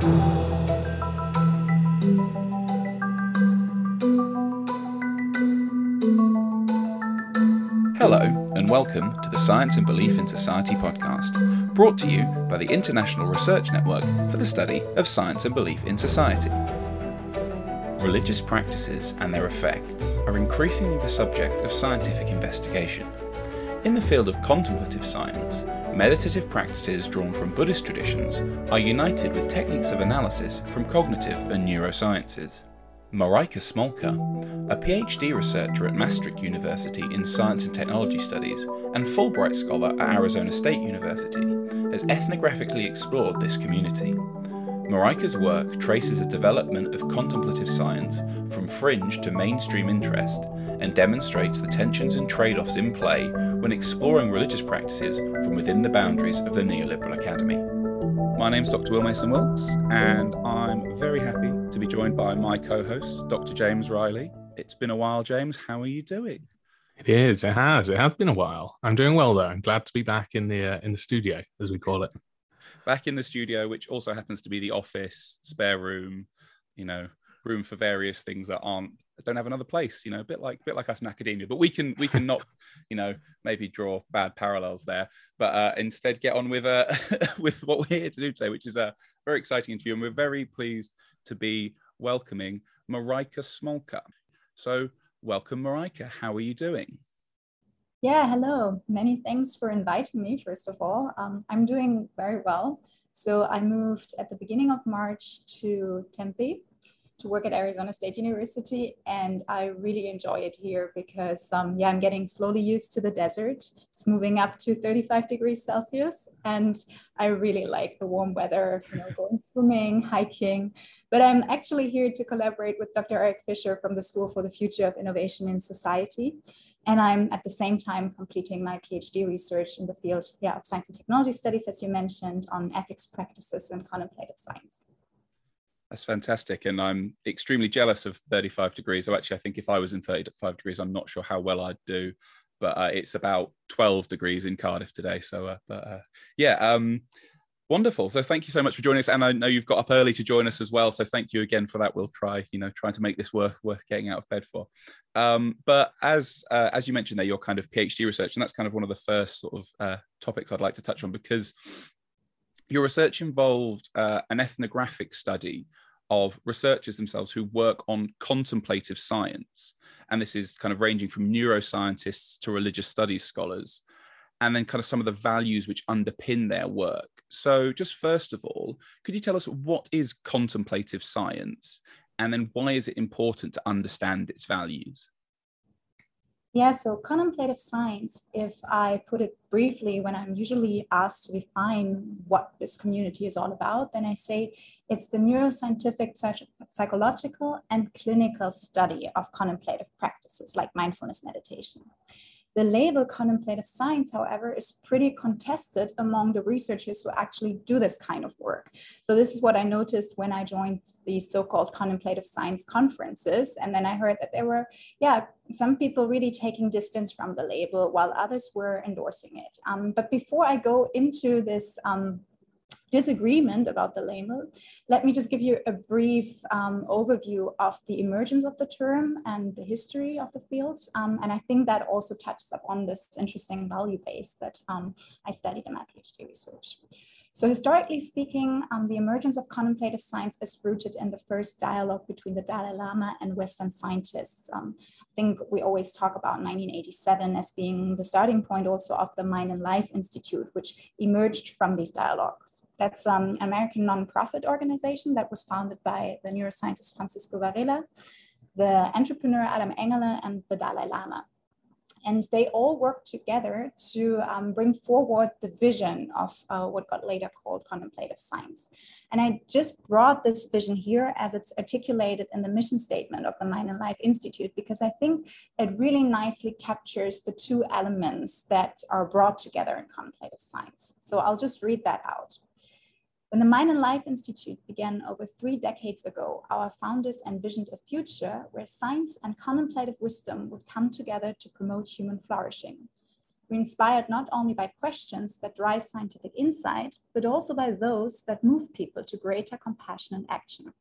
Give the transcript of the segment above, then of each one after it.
Hello, and welcome to the Science and Belief in Society podcast, brought to you by the International Research Network for the Study of Science and Belief in Society. Religious practices and their effects are increasingly the subject of scientific investigation. In the field of contemplative science, meditative practices drawn from Buddhist traditions are united with techniques of analysis from cognitive and neurosciences. Mareike Smolka, a PhD researcher at Maastricht University in Science and Technology Studies and Fulbright Scholar at Arizona State University, has ethnographically explored this community. Mareike's work traces the development of contemplative science from fringe to mainstream interest and demonstrates the tensions and trade offs in play when exploring religious practices from within the boundaries of the Neoliberal Academy. My name is Dr. Will Mason Wilkes, and I'm very happy to be joined by my co host, Dr. James Riley. It's been a while, James. How are you doing? It is. It has. It has been a while. I'm doing well though. I'm glad to be back in the uh, in the studio, as we call it. Back in the studio, which also happens to be the office, spare room, you know, room for various things that aren't don't have another place you know a bit like bit like us in academia. But we can we can not you know maybe draw bad parallels there. But uh, instead get on with uh with what we're here to do today which is a very exciting interview. And we're very pleased to be welcoming Mareike Smolka. So welcome Mareike how are you doing yeah hello many thanks for inviting me first of all um, i'm doing very well so i moved at the beginning of march to tempe to work at Arizona State University, and I really enjoy it here because, um, yeah, I'm getting slowly used to the desert. It's moving up to 35 degrees Celsius, and I really like the warm weather, you know, going swimming, hiking. But I'm actually here to collaborate with Dr. Erik Fisher from the School for the Future of Innovation in Society. And I'm at the same time completing my PhD research in the field yeah, of science and technology studies, as you mentioned, on ethics practices and contemplative science. That's fantastic. And I'm extremely jealous of 35 degrees. So actually, I think if I was in 35 degrees, I'm not sure how well I'd do. But uh, it's about 12 degrees in Cardiff today. So, uh, but uh, yeah, um, wonderful. So thank you so much for joining us. And I know you've got up early to join us as well. So thank you again for that. We'll try, you know, trying to make this worth worth getting out of bed for. Um, but as uh, as you mentioned there, your kind of PhD research, and that's kind of one of the first sort of uh, topics I'd like to touch on because your research involved uh, an ethnographic study of researchers themselves who work on contemplative science. And this is kind of ranging from neuroscientists to religious studies scholars, and then kind of some of the values which underpin their work. So, just first of all, could you tell us what is contemplative science? And then why is it important to understand its values? Yeah, so contemplative science, if I put it briefly, when I'm usually asked to define what this community is all about, then I say it's the neuroscientific, psychological, and clinical study of contemplative practices like mindfulness meditation. The label contemplative science, however, is pretty contested among the researchers who actually do this kind of work. So this is what I noticed when I joined the so-called contemplative science conferences. And then I heard that there were, yeah, some people really taking distance from the label while others were endorsing it. Um, but before I go into this um, disagreement about the label, let me just give you a brief um, overview of the emergence of the term and the history of the field. Um, and I think that also touches upon this interesting value base that um, I studied in my PhD research. So historically speaking, um, the emergence of contemplative science is rooted in the first dialogue between the Dalai Lama and Western scientists. Um, I think we always talk about 1987 as being the starting point also of the Mind and Life Institute, which emerged from these dialogues. That's um, an American nonprofit organization that was founded by the neuroscientist Francisco Varela, the entrepreneur Adam Engle, and the Dalai Lama. And they all worked together to um, bring forward the vision of uh, what got later called contemplative science. And I just brought this vision here as it's articulated in the mission statement of the Mind and Life Institute, because I think it really nicely captures the two elements that are brought together in contemplative science. So I'll just read that out. When the Mind and Life Institute began over three decades ago, our founders envisioned a future where science and contemplative wisdom would come together to promote human flourishing. we're inspired not only by questions that drive scientific insight, but also by those that move people to greater compassion and action.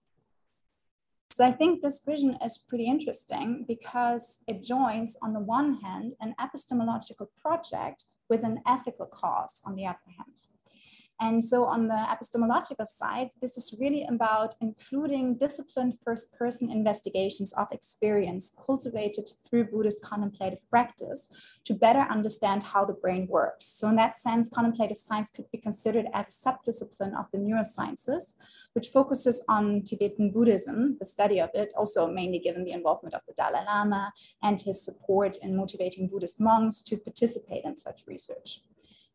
So I think this vision is pretty interesting because it joins, on the one hand, an epistemological project with an ethical cause on the other hand. And so on the epistemological side, this is really about including disciplined first person investigations of experience cultivated through Buddhist contemplative practice to better understand how the brain works. So in that sense, contemplative science could be considered as a subdiscipline of the neurosciences, which focuses on Tibetan Buddhism, the study of it, also mainly given the involvement of the Dalai Lama and his support in motivating Buddhist monks to participate in such research.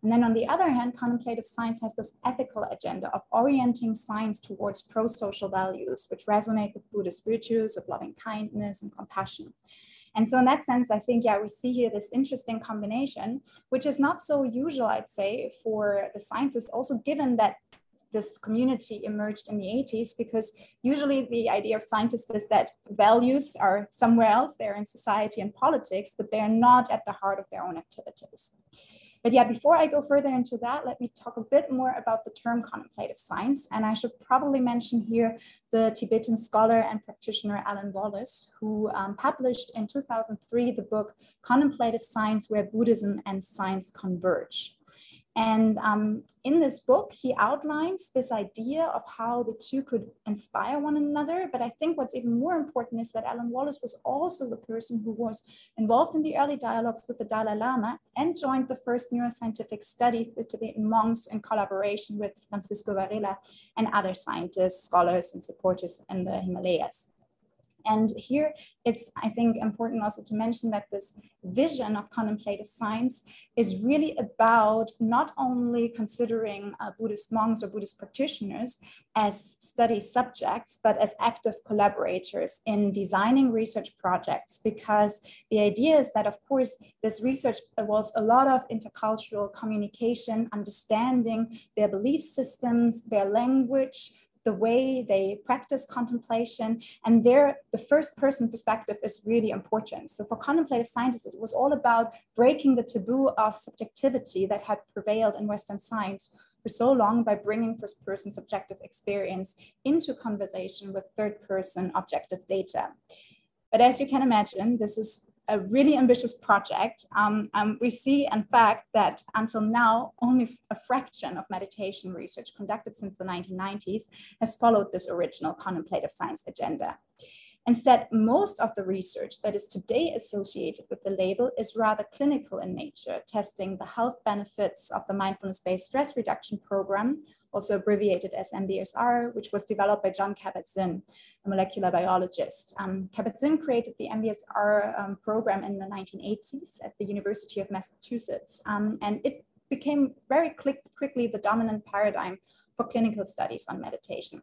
And then on the other hand, contemplative science has this ethical agenda of orienting science towards pro-social values, which resonate with Buddhist virtues of loving kindness and compassion. And so in that sense, I think, yeah, we see here this interesting combination, which is not so usual, I'd say, for the sciences, also given that this community emerged in the 80s, because usually the idea of scientists is that values are somewhere else, they're in society and politics, but they're not at the heart of their own activities. But yeah, before I go further into that, let me talk a bit more about the term contemplative science. And I should probably mention here the Tibetan scholar and practitioner Alan Wallace, who um, published in 2003 the book Contemplative Science, Where Buddhism and Science Converge. And um, in this book, he outlines this idea of how the two could inspire one another. But I think what's even more important is that Alan Wallace was also the person who was involved in the early dialogues with the Dalai Lama and joined the first neuroscientific study with the monks in collaboration with Francisco Varela and other scientists, scholars, and supporters in the Himalayas. And here it's, I think, important also to mention that this vision of contemplative science is really about not only considering uh, Buddhist monks or Buddhist practitioners as study subjects, but as active collaborators in designing research projects, because the idea is that, of course, this research involves a lot of intercultural communication, understanding their belief systems, their language, the way they practice contemplation. And there, the first person perspective is really important. So for contemplative scientists, it was all about breaking the taboo of subjectivity that had prevailed in Western science for so long by bringing first person subjective experience into conversation with third person objective data. But as you can imagine, this is a really ambitious project. Um, um, we see, in fact, that until now, only a fraction of meditation research conducted since the 1990s has followed this original contemplative science agenda. Instead, most of the research that is today associated with the label is rather clinical in nature, testing the health benefits of the mindfulness-based stress reduction program also abbreviated as MBSR, which was developed by Jon Kabat-Zinn, a molecular biologist. Um, Kabat-Zinn created the MBSR um, program in the 1980s at the University of Massachusetts, um, and it became very quick, quickly the dominant paradigm for clinical studies on meditation.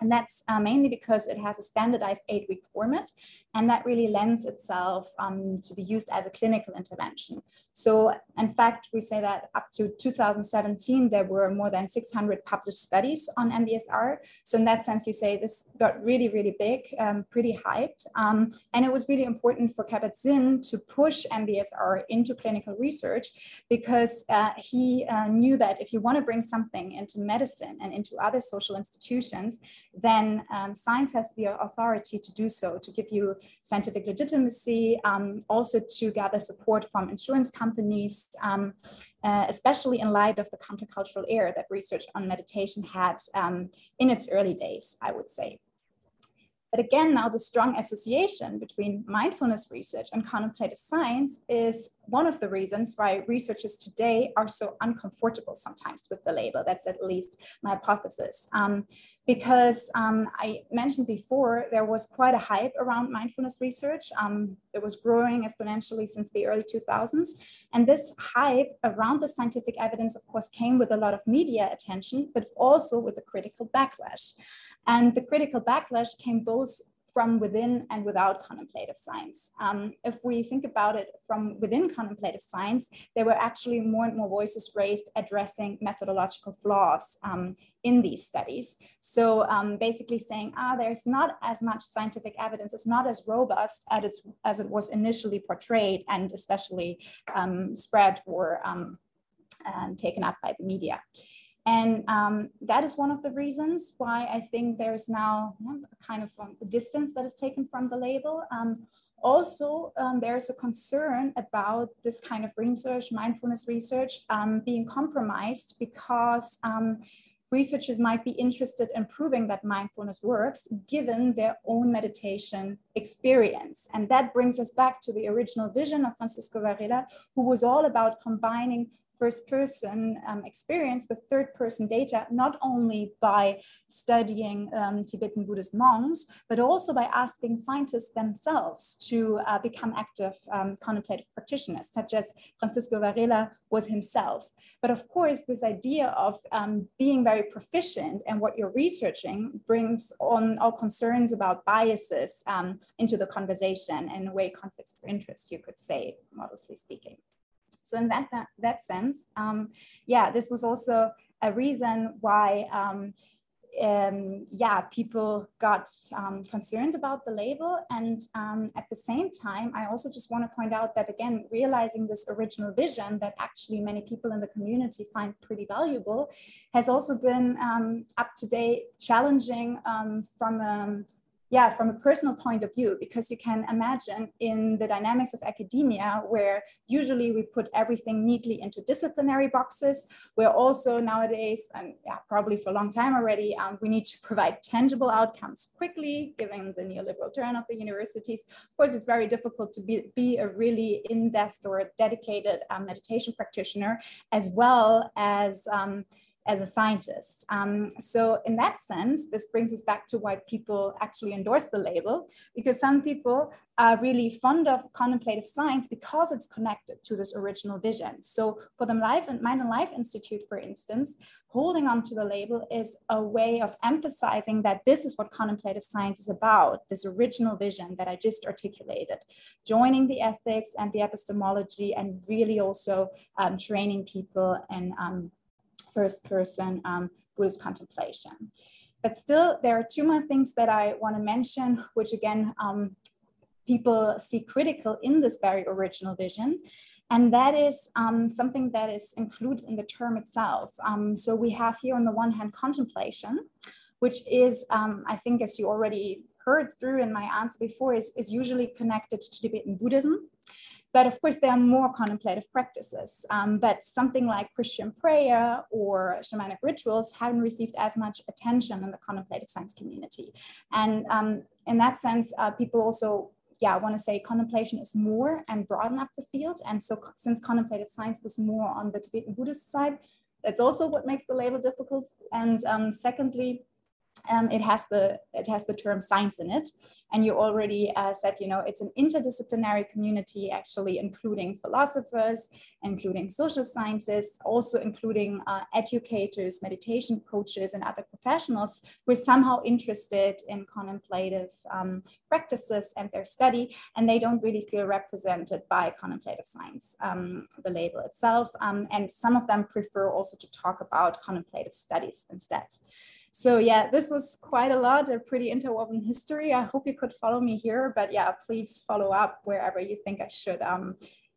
And that's uh, mainly because it has a standardized eight week format, and that really lends itself um, to be used as a clinical intervention. So, in fact, we say that up to 2017, there were more than 600 published studies on MBSR. So, in that sense, you say this got really, really big, um, pretty hyped. Um, and it was really important for Kabat Zinn to push MBSR into clinical research because uh, he uh, knew that if you want to bring something into medicine and into other social institutions, then um, science has the authority to do so, to give you scientific legitimacy, um, also to gather support from insurance companies, um, uh, especially in light of the countercultural era that research on meditation had um, in its early days, I would say. But again, now the strong association between mindfulness research and contemplative science is one of the reasons why researchers today are so uncomfortable sometimes with the label. That's at least my hypothesis. Um, because um, I mentioned before, there was quite a hype around mindfulness research. Um, it was growing exponentially since the early 2000s. And this hype around the scientific evidence, of course, came with a lot of media attention, but also with a critical backlash. And the critical backlash came both from within and without contemplative science. Um, if we think about it from within contemplative science, there were actually more and more voices raised addressing methodological flaws um, in these studies. So um, basically saying, ah, there's not as much scientific evidence, it's not as robust as, as it was initially portrayed and especially um, spread or um, taken up by the media. And um, that is one of the reasons why I think there's now a kind of um, distance that is taken from the label. Um, also, um, there's a concern about this kind of research, mindfulness research, um, being compromised because um, researchers might be interested in proving that mindfulness works given their own meditation experience. And that brings us back to the original vision of Francisco Varela, who was all about combining first person um, experience with third person data, not only by studying um, Tibetan Buddhist monks, but also by asking scientists themselves to uh, become active um, contemplative practitioners, such as Francisco Varela was himself. But of course, this idea of um, being very proficient and what you're researching brings on all concerns about biases um, into the conversation and in a way conflicts of interest, you could say, modestly speaking. So in that, that, that sense, um, yeah, this was also a reason why um, um, yeah, people got um, concerned about the label. And um, at the same time, I also just want to point out that, again, realizing this original vision that actually many people in the community find pretty valuable has also been um, up to date, challenging from yeah, from a personal point of view, because you can imagine in the dynamics of academia, where usually we put everything neatly into disciplinary boxes, where also nowadays, and yeah, probably for a long time already, um, we need to provide tangible outcomes quickly, given the neoliberal turn of the universities. Of course, it's very difficult to be, be a really in-depth or dedicated um, meditation practitioner, as well as um, as a scientist. Um, so in that sense, this brings us back to why people actually endorse the label, because some people are really fond of contemplative science because it's connected to this original vision. So for the Life and Mind and Life Institute, for instance, holding on to the label is a way of emphasizing that this is what contemplative science is about, this original vision that I just articulated, joining the ethics and the epistemology and really also um, training people and um, first person um, Buddhist contemplation. But still, there are two more things that I want to mention, which again, um, people see critical in this very original vision. And that is um, something that is included in the term itself. Um, so we have here on the one hand contemplation, which is, um, I think, as you already heard through in my answer before, is, is usually connected to Tibetan Buddhism. But of course, there are more contemplative practices. Um, but something like Christian prayer or shamanic rituals haven't received as much attention in the contemplative science community. And um, in that sense, uh, people also yeah, I want to say contemplation is more and broaden up the field. And so since contemplative science was more on the Tibetan Buddhist side, that's also what makes the label difficult. And um, secondly, um, it has the it has the term science in it. And you already uh, said you know it's an interdisciplinary community actually including philosophers including social scientists also including uh, educators meditation coaches and other professionals who are somehow interested in contemplative um, practices and their study. And they don't really feel represented by contemplative science um, the label itself. Um, and some of them prefer also to talk about contemplative studies instead so yeah, this was quite a lot, a pretty interwoven history. I hope you could follow me here, but yeah, please follow up wherever you think I should um,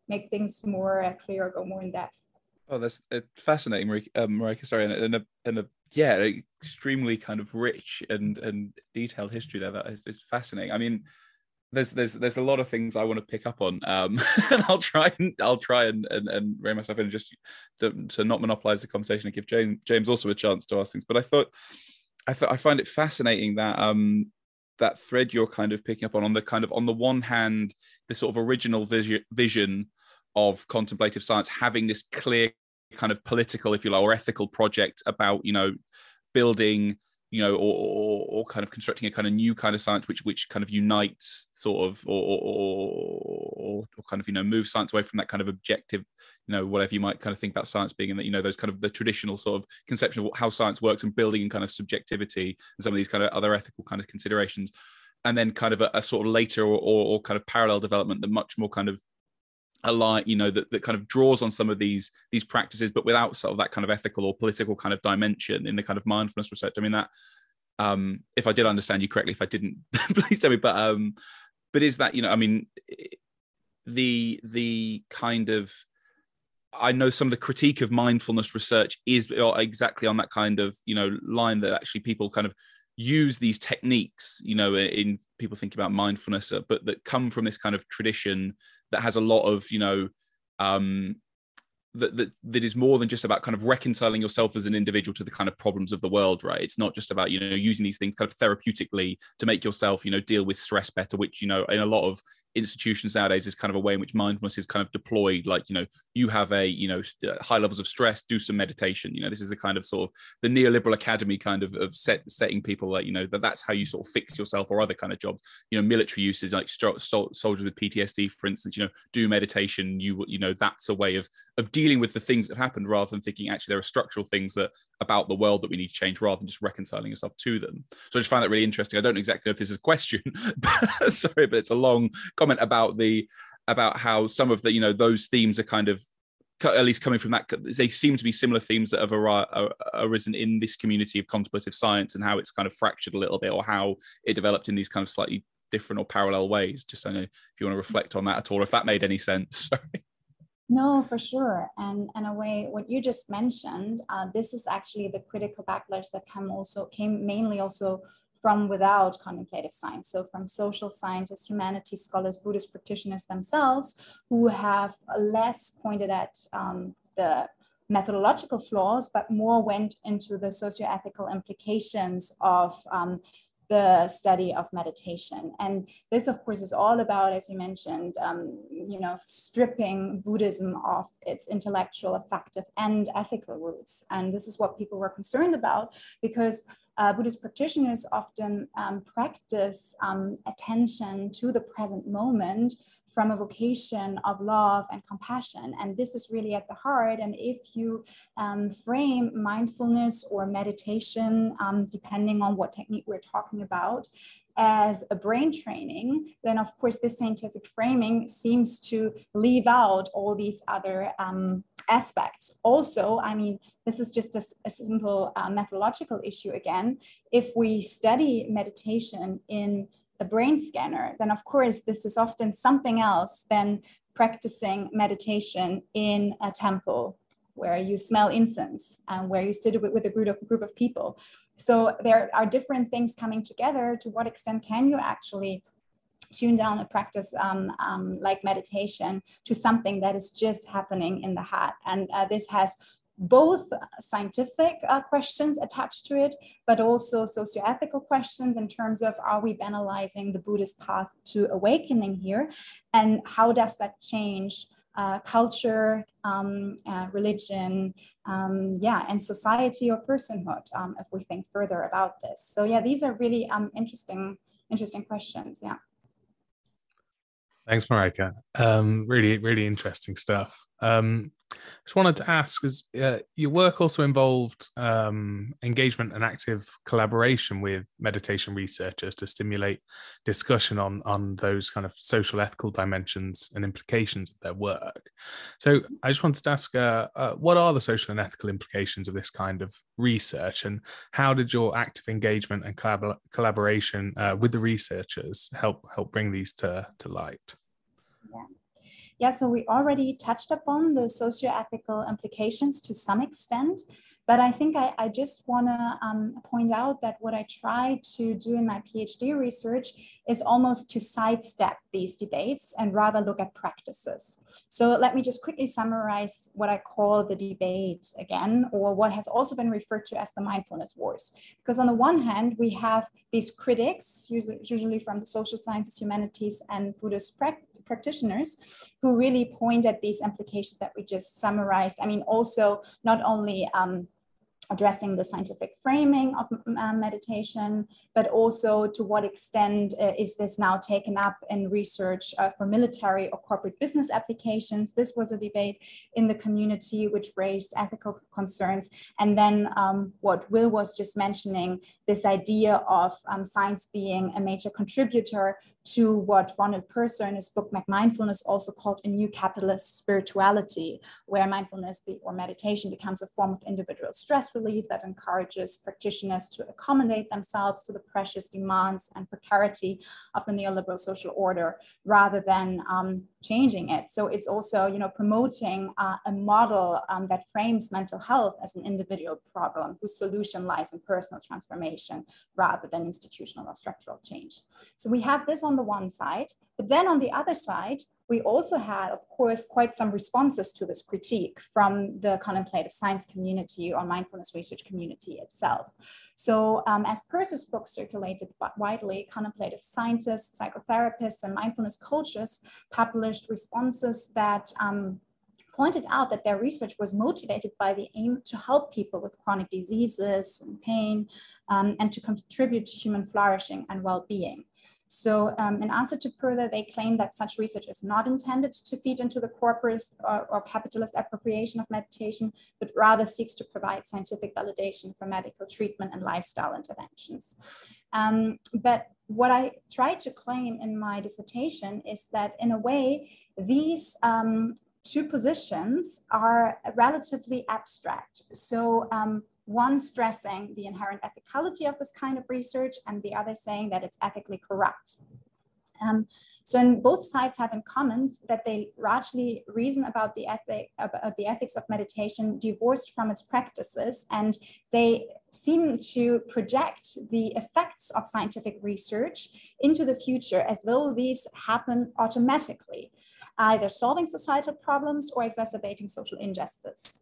make things more uh, clear, or go more in depth. Oh, that's uh, fascinating, Mareike. Um, Mareike sorry, and, and a, and a yeah, extremely kind of rich and and detailed history there. That is, fascinating. I mean, there's there's there's a lot of things I want to pick up on, um, and I'll try and I'll try and and, and rein myself in and just to, to not monopolize the conversation and give James James also a chance to ask things. But I thought I, th- I find it fascinating that um that thread you're kind of picking up on on the kind of on the one hand the sort of original vision vision of contemplative science having this clear kind of political if you like or ethical project about you know building you know, or, or, or, kind of constructing a kind of new kind of science which which kind of unites sort of or, or, or kind of you know move science away from that kind of objective, you know, whatever you might kind of think about science being, and that you know those kind of the traditional sort of conception of how science works and building and kind of subjectivity and some of these kind of other ethical kind of considerations. and then kind of a, a sort of later or, or, or, kind of parallel development that much more kind of align you know that, that kind of draws on some of these these practices but without sort of that kind of ethical or political kind of dimension in the kind of mindfulness research. I mean that um if i did understand you correctly if i didn't please tell me but um but is that you know i mean the the kind of I know some of the critique of mindfulness research is exactly on that kind of you know line that actually people kind of use these techniques you know in people thinking about mindfulness but that come from this kind of tradition that has a lot of you know um that, that that is more than just about kind of reconciling yourself as an individual to the kind of problems of the world right? It's not just about you know using these things kind of therapeutically to make yourself you know deal with stress better which you know in a lot of institutions nowadays is kind of a way in which mindfulness is kind of deployed. Like you know you have a you know uh, high levels of stress do some meditation. You know this is the kind of sort of the neoliberal academy kind of of set, setting people like you know that that's how you sort of fix yourself or other kind of jobs. You know military uses like soldiers with ptsd for instance you know do meditation. You you know that's a way of of dealing with the things that have happened rather than thinking actually there are structural things that about the world that we need to change rather than just reconciling yourself to them. So I just find that really interesting. I don't exactly know if this is a question, but, sorry, but it's a long comment about the about how some of the you know those themes are kind of at least coming from that they seem to be similar themes that have arisen in this community of contemplative science and how it's kind of fractured a little bit or how it developed in these kind of slightly different or parallel ways just i know if you want to reflect on that at all if that made any sense sorry no, for sure. And in a way, what you just mentioned, uh, this is actually the critical backlash that came also came mainly also from without contemplative science. So from social scientists, humanities scholars, Buddhist practitioners themselves, who have less pointed at um, the methodological flaws, but more went into the socio-ethical implications of um, the study of meditation. And this, of course, is all about, as you mentioned, um, you know, stripping Buddhism of its intellectual, affective, and ethical roots. And this is what people were concerned about because uh, Buddhist practitioners often um, practice um, attention to the present moment from a vocation of love and compassion. And this is really at the heart. And if you um, frame mindfulness or meditation, um, depending on what technique we're talking about, as a brain training, then of course this scientific framing seems to leave out all these other um, aspects. Also, I mean, this is just a, a simple uh, methodological issue again. If we study meditation in a brain scanner, then of course this is often something else than practicing meditation in a temple where you smell incense and where you sit with, a group of, group of people. So there are different things coming together. To what extent can you actually tune down a practice um, um, like meditation to something that is just happening in the heart? And uh, this has both scientific uh, questions attached to it, but also socio-ethical questions in terms of are we banalizing the Buddhist path to awakening here? And how does that change uh, culture, um, uh, religion, um, yeah, and society or personhood, um, if we think further about this. So yeah, these are really um, interesting, interesting questions. Yeah. Thanks, Mareike. Um, really, really interesting stuff. Um, just wanted to ask, because uh, your work also involved um, engagement and active collaboration with meditation researchers to stimulate discussion on on those kind of social ethical dimensions and implications of their work. So I just wanted to ask, uh, uh, what are the social and ethical implications of this kind of research, and how did your active engagement and collab- collaboration uh, with the researchers help help bring these to to light? Yeah. So we already touched upon the socio-ethical implications to some extent, but I think I, I just want to um, point out that what I try to do in my PhD research is almost to sidestep these debates and rather look at practices. So let me just quickly summarize what I call the debate again, or what has also been referred to as the mindfulness wars. Because on the one hand, we have these critics, usually from the social sciences, humanities, and Buddhist practice practitioners who really point at these implications that we just summarized. I mean, also not only um, addressing the scientific framing of uh, meditation, but also to what extent uh, is this now taken up in research uh, for military or corporate business applications. This was a debate in the community which raised ethical concerns. And then um, what Will was just mentioning, this idea of um, science being a major contributor to what Ronald Purser in his book Mindfulness also called a new capitalist spirituality, where mindfulness or meditation becomes a form of individual stress relief that encourages practitioners to accommodate themselves to the precious demands and precarity of the neoliberal social order rather than um, changing it. So it's also, you know, promoting uh, a model um, that frames mental health as an individual problem whose solution lies in personal transformation rather than institutional or structural change. So we have this on the one side, but then on the other side, we also had, of course, quite some responses to this critique from the contemplative science community or mindfulness research community itself. So um, as Purser's book circulated widely, contemplative scientists, psychotherapists, and mindfulness coaches published responses that um, pointed out that their research was motivated by the aim to help people with chronic diseases and pain um, and to contribute to human flourishing and well-being. So um, in answer to Purser, they claim that such research is not intended to feed into the corporate or, or, capitalist appropriation of meditation, but rather seeks to provide scientific validation for medical treatment and lifestyle interventions. Um, but what I try to claim in my dissertation is that in a way, these um, two positions are relatively abstract. So um, one stressing the inherent ethicality of this kind of research and the other saying that it's ethically corrupt. Um, so in both sides have in common that they largely reason about the ethic about the ethics of meditation divorced from its practices, and they seem to project the effects of scientific research into the future as though these happen automatically, either solving societal problems or exacerbating social injustice.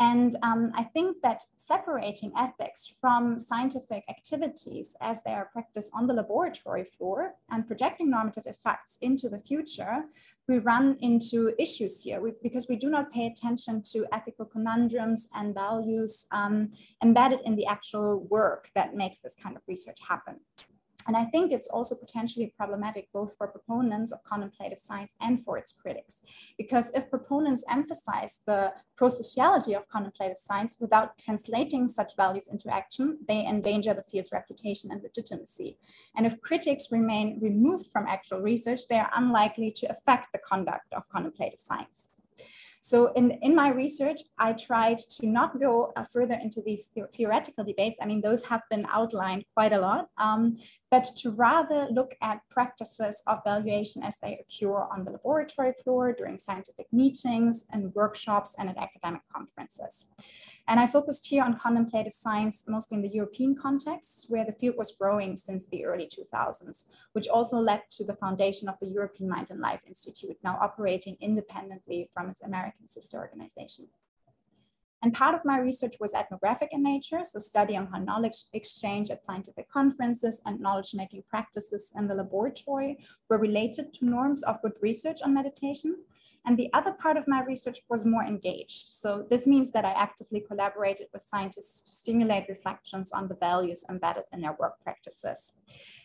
And um, I think that separating ethics from scientific activities as they are practiced on the laboratory floor and projecting normative effects into the future, we run into issues here we, because we do not pay attention to ethical conundrums and values um, embedded in the actual work that makes this kind of research happen. And I think it's also potentially problematic both for proponents of contemplative science and for its critics. Because if proponents emphasize the prosociality of contemplative science without translating such values into action, they endanger the field's reputation and legitimacy. And if critics remain removed from actual research, they are unlikely to affect the conduct of contemplative science. So in, in my research, I tried to not go uh, further into these theoretical debates. I mean, those have been outlined quite a lot, um, but to rather look at practices of valuation as they occur on the laboratory floor during scientific meetings and workshops and at academic conferences. And I focused here on contemplative science, mostly in the European context, where the field was growing since the early 2000s, which also led to the foundation of the European Mind and Life Institute, now operating independently from its American sister organization. And part of my research was ethnographic in nature, so studying how knowledge exchange at scientific conferences and knowledge-making practices in the laboratory were related to norms of good research on meditation. And the other part of my research was more engaged. So this means that I actively collaborated with scientists to stimulate reflections on the values embedded in their work practices.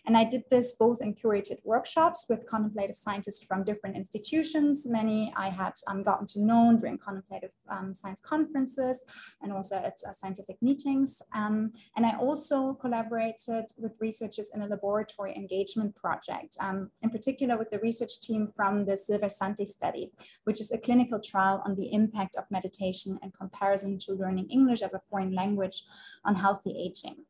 And I did this both in curated workshops with contemplative scientists from different institutions. Many I had um, gotten to know during contemplative um, science conferences and also at uh, scientific meetings. Um, and I also collaborated with researchers in a laboratory engagement project, um, in particular with the research team from the Silver Santé study, which is a clinical trial on the impact of meditation in comparison to learning English as a foreign language on healthy aging.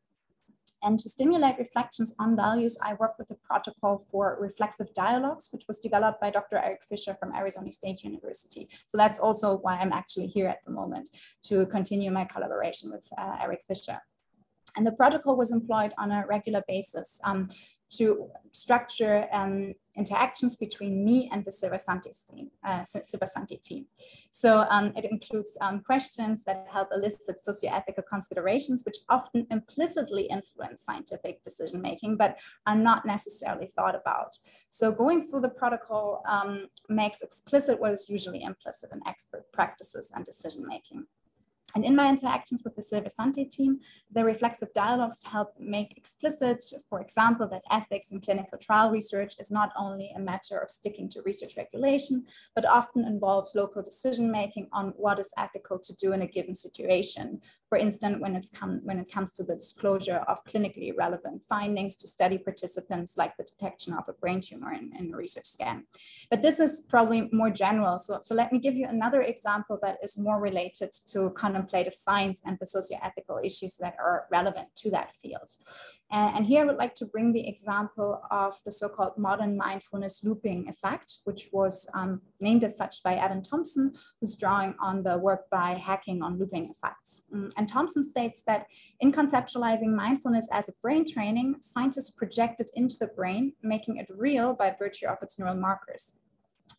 And to stimulate reflections on values, I worked with a protocol for reflexive dialogues, which was developed by Dr. Erik Fisher from Arizona State University. So that's also why I'm actually here at the moment to continue my collaboration with uh, Erik Fisher. And the protocol was employed on a regular basis um, to structure um, interactions between me and the Silver Santé team. Uh, team. So um, it includes um, questions that help elicit socioethical considerations, which often implicitly influence scientific decision making, but are not necessarily thought about. So going through the protocol um, makes explicit what is usually implicit in expert practices and decision making. And in my interactions with the Silver Santé team, the reflexive dialogues help make explicit, for example, that ethics in clinical trial research is not only a matter of sticking to research regulation, but often involves local decision making on what is ethical to do in a given situation. For instance, when, it's come, when it comes to the disclosure of clinically relevant findings to study participants, like the detection of a brain tumor in, in a research scan. But this is probably more general. So, so let me give you another example that is more related to contemplative science and the socio-ethical issues that are relevant to that field. And, and here I would like to bring the example of the so-called modern mindfulness looping effect, which was um, named as such by Evan Thompson, who's drawing on the work by Hacking on looping effects. Mm, and Thompson states that in conceptualizing mindfulness as a brain training, scientists project it into the brain, making it real by virtue of its neural markers.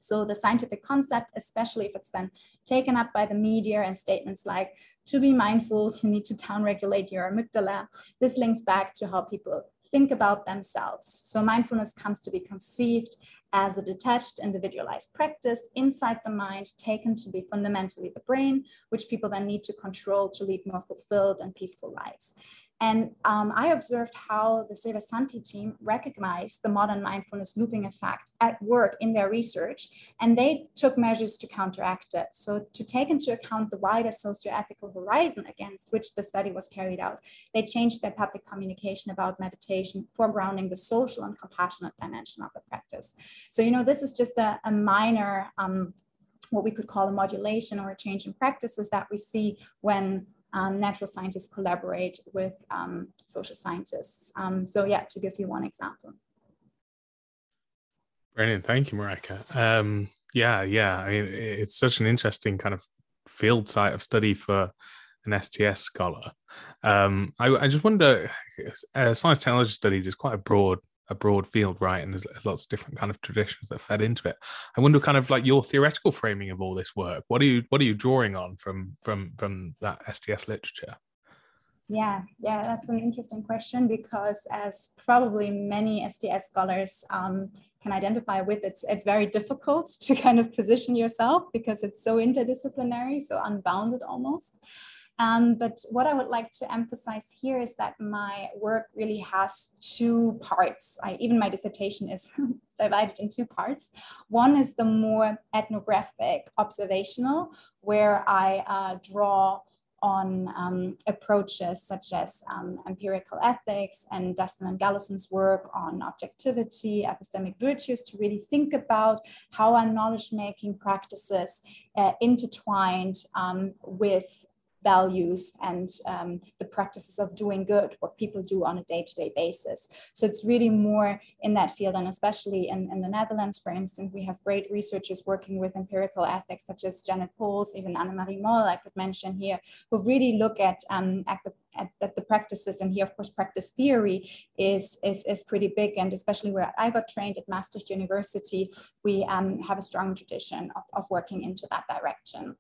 So the scientific concept, especially if it's then taken up by the media and statements like, to be mindful, you need to down regulate your amygdala. This links back to how people think about themselves. So mindfulness comes to be conceived as a detached, individualized practice inside the mind, taken to be fundamentally the brain, which people then need to control to lead more fulfilled and peaceful lives. And um, I observed how the Silver Santé team recognized the modern mindfulness looping effect at work in their research, and they took measures to counteract it. So, to take into account the wider socio-ethical horizon against which the study was carried out, they changed their public communication about meditation, foregrounding the social and compassionate dimension of the practice. So, you know, this is just a, a minor um, what we could call a modulation or a change in practices that we see when um, natural scientists collaborate with um, social scientists. Um, so yeah, to give you one example. Brilliant, thank you, Mareike. Um, yeah, yeah, I mean, it's such an interesting kind of field site of study for an STS scholar. Um, I, I, just wonder, uh, science technology studies is quite a broad a broad field, right? And there's lots of different kind of traditions that fed into it. I wonder, kind of like your theoretical framing of all this work. What are you what are you drawing on from from from that STS literature? Yeah, yeah, that's an interesting question because, as probably many STS scholars um, can identify with, it's it's very difficult to kind of position yourself because it's so interdisciplinary, so unbounded almost. Um, but what I would like to emphasize here is that my work really has two parts. I, even my dissertation is divided in two parts. One is the more ethnographic, observational, where I uh, draw on um, approaches such as um, empirical ethics and Daston and Galison's work on objectivity, epistemic virtues, to really think about how our knowledge making practices uh, intertwined um, with values and um, the practices of doing good, what people do on a day-to-day basis. So it's really more in that field, and especially in, in the Netherlands, for instance, we have great researchers working with empirical ethics, such as Jeannette Pols, even Annemarie Mol, I could mention here, who really look at, um, at the the practices. And here of course practice theory is, is is pretty big. And especially where i got trained at maastricht university we um, have a strong tradition of, of working into that direction.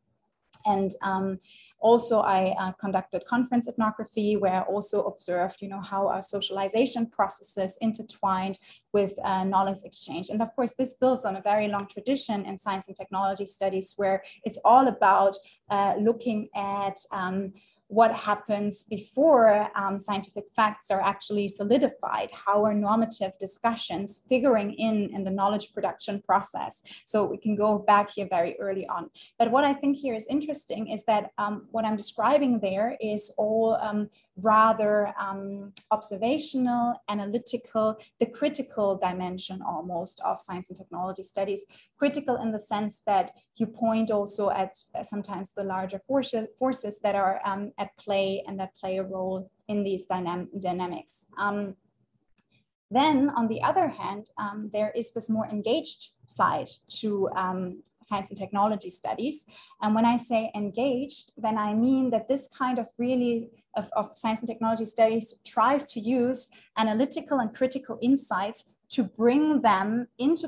And um, also, I uh, conducted conference ethnography where I also observed, you know, how our socialization processes intertwined with uh, knowledge exchange. And of course, this builds on a very long tradition in science and technology studies where it's all about uh, looking at um, what happens before um, scientific facts are actually solidified how are normative discussions figuring in in the knowledge production process so we can go back here very early on but what i think here is interesting is that um, what i'm describing there is all um, rather um, observational, analytical, the critical dimension almost of science and technology studies. Critical in the sense that you point also at sometimes the larger forces, forces that are um, at play and that play a role in these dynam dynamics. Um, then, on the other hand, um, there is this more engaged side to um, science and technology studies. And when I say engaged, then I mean that this kind of really of, of science and technology studies tries to use analytical and critical insights to bring them into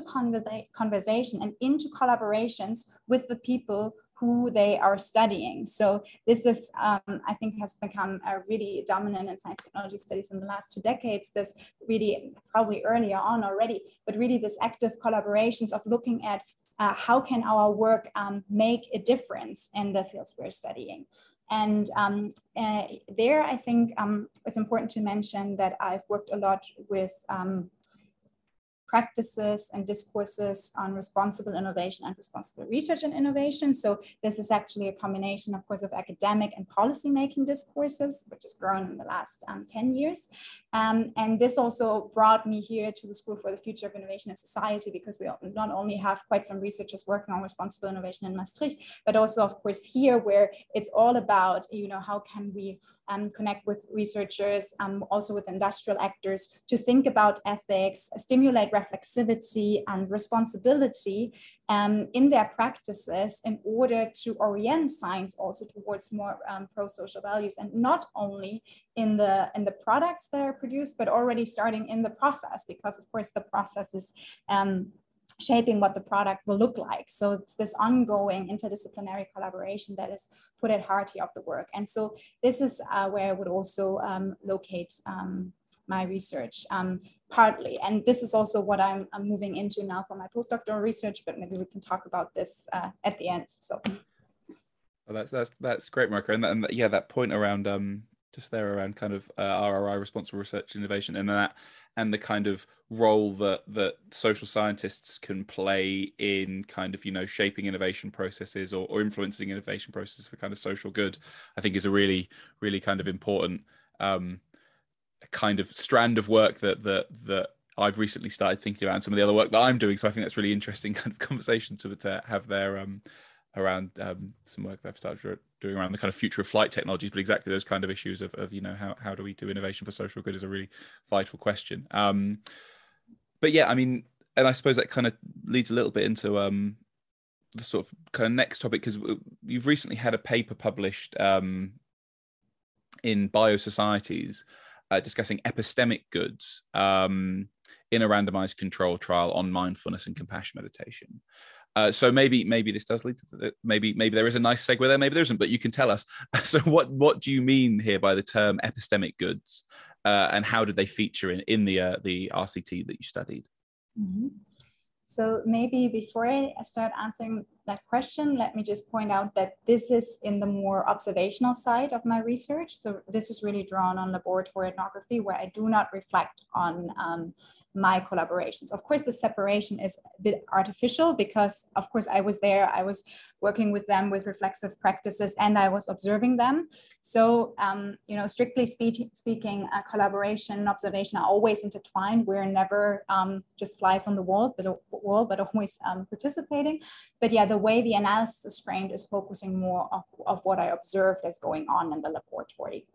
conversation and into collaborations with the people who they are studying. So this is, um, I think, has become a really dominant in science technology studies in the last two decades. This really, probably earlier on already, but really this active collaborations of looking at uh, how can our work um, make a difference in the fields we're studying. And um, uh, there, I think um, it's important to mention that I've worked a lot with um, practices and discourses on responsible innovation and responsible research and innovation. So this is actually a combination, of course, of academic and policy-making discourses, which has grown in the last um, 10 years. Um, and this also brought me here to the School for the Future of Innovation and Society, because we not only have quite some researchers working on responsible innovation in Maastricht, but also, of course, here where it's all about, you know, how can we um, connect with researchers, um, also with industrial actors to think about ethics, stimulate reflexivity and responsibility um, in their practices in order to orient science also towards more um, pro-social values and not only in the in the products that are produced but already starting in the process because of course the process is um, shaping what the product will look like. So it's this ongoing interdisciplinary collaboration that is put at heart of the work. And so this is uh, where I would also um, locate um, my research um, partly. And this is also what I'm, I'm, moving into now for my postdoctoral research, but maybe we can talk about this uh, at the end. So. Well, that's, that's, that's great, Marco. And, and yeah, that point around um, just there around kind of uh, RRI, responsible research innovation, and that and the kind of role that that social scientists can play in kind of you know shaping innovation processes or, or influencing innovation processes for kind of social good, I think is a really really kind of important um, kind of strand of work that that that I've recently started thinking about and some of the other work that I'm doing. So I think that's really interesting kind of conversation to, to have there um, around um, some work that I've started doing around the kind of future of flight technologies, but exactly those kind of issues of, of you know how, how do we do innovation for social good is a really vital question. Um, but yeah, I mean, and I suppose that kind of leads a little bit into um, the sort of kind of next topic because you've recently had a paper published um, in Biosocieties uh, discussing epistemic goods um, in a randomized control trial on mindfulness and compassion meditation. Uh, so maybe maybe this does lead to the, maybe maybe there is a nice segue there, maybe there isn't, but you can tell us. So what what do you mean here by the term epistemic goods, uh, and how did they feature in in the uh, the RCT that you studied? Mm-hmm. So maybe before I start answering that question, let me just point out that this is in the more observational side of my research. So this is really drawn on laboratory ethnography where I do not reflect on um, my collaborations. Of course, the separation is a bit artificial because, of course, I was there, I was working with them with reflexive practices, and I was observing them. So, um, you know, strictly spe- speaking, uh, collaboration and observation are always intertwined. We're never um, just flies on the wall, but wall, but always um, participating. But yeah, the way the analysis is framed is focusing more of, of what I observed as going on in the laboratory.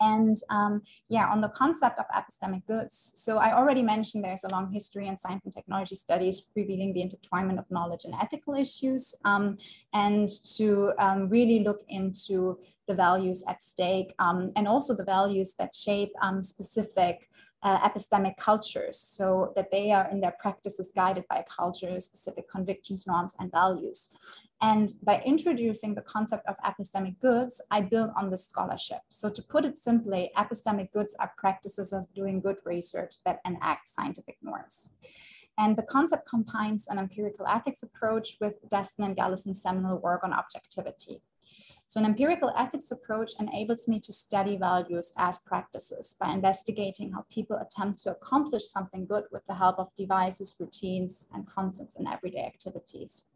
And um, yeah, on the concept of epistemic goods. So I already mentioned there's a long history in science and technology studies revealing the intertwinement of knowledge and ethical issues, um, and to um, really look into the values at stake um, and also the values that shape um, specific uh, epistemic cultures so that they are in their practices guided by culture, specific convictions, norms, and values. And by introducing the concept of epistemic goods, I build on this scholarship. So to put it simply, epistemic goods are practices of doing good research that enact scientific norms. And the concept combines an empirical ethics approach with Daston and Galison's seminal work on objectivity. So an empirical ethics approach enables me to study values as practices by investigating how people attempt to accomplish something good with the help of devices, routines, and concepts in everyday activities.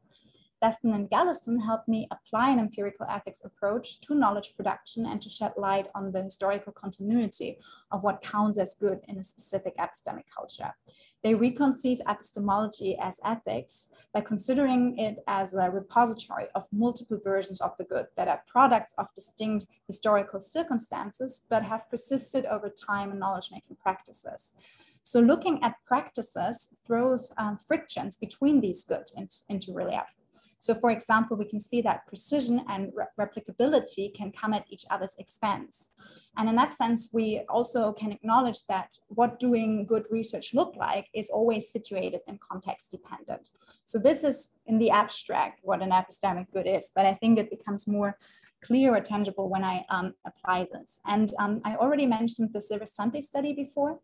Daston and Galison helped me apply an empirical ethics approach to knowledge production and to shed light on the historical continuity of what counts as good in a specific epistemic culture. They reconceive epistemology as ethics by considering it as a repository of multiple versions of the good that are products of distinct historical circumstances, but have persisted over time in knowledge making practices. So looking at practices throws um, frictions between these goods into relief. So for example, we can see that precision and re replicability can come at each other's expense. And in that sense, we also can acknowledge that what doing good research look like is always situated and context dependent. So this is in the abstract what an epistemic good is, but I think it becomes more clear or tangible when I um, apply this. And um, I already mentioned the Silver Santé study before.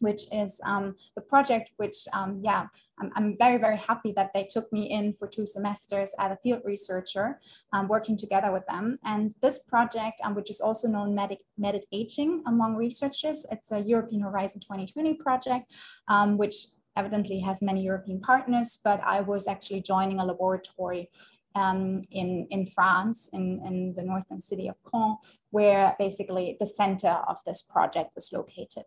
Which is um, the project which, um, yeah, I'm, I'm, very, very happy that they took me in for two semesters as a field researcher, um, working together with them. And this project, um, which is also known Medic, Medit-Ageing among researchers, it's a European Horizon 2020 project, um, which evidently has many European partners, but I was actually joining a laboratory um, in, in France, in, in the northern city of Caen, where basically the center of this project was located.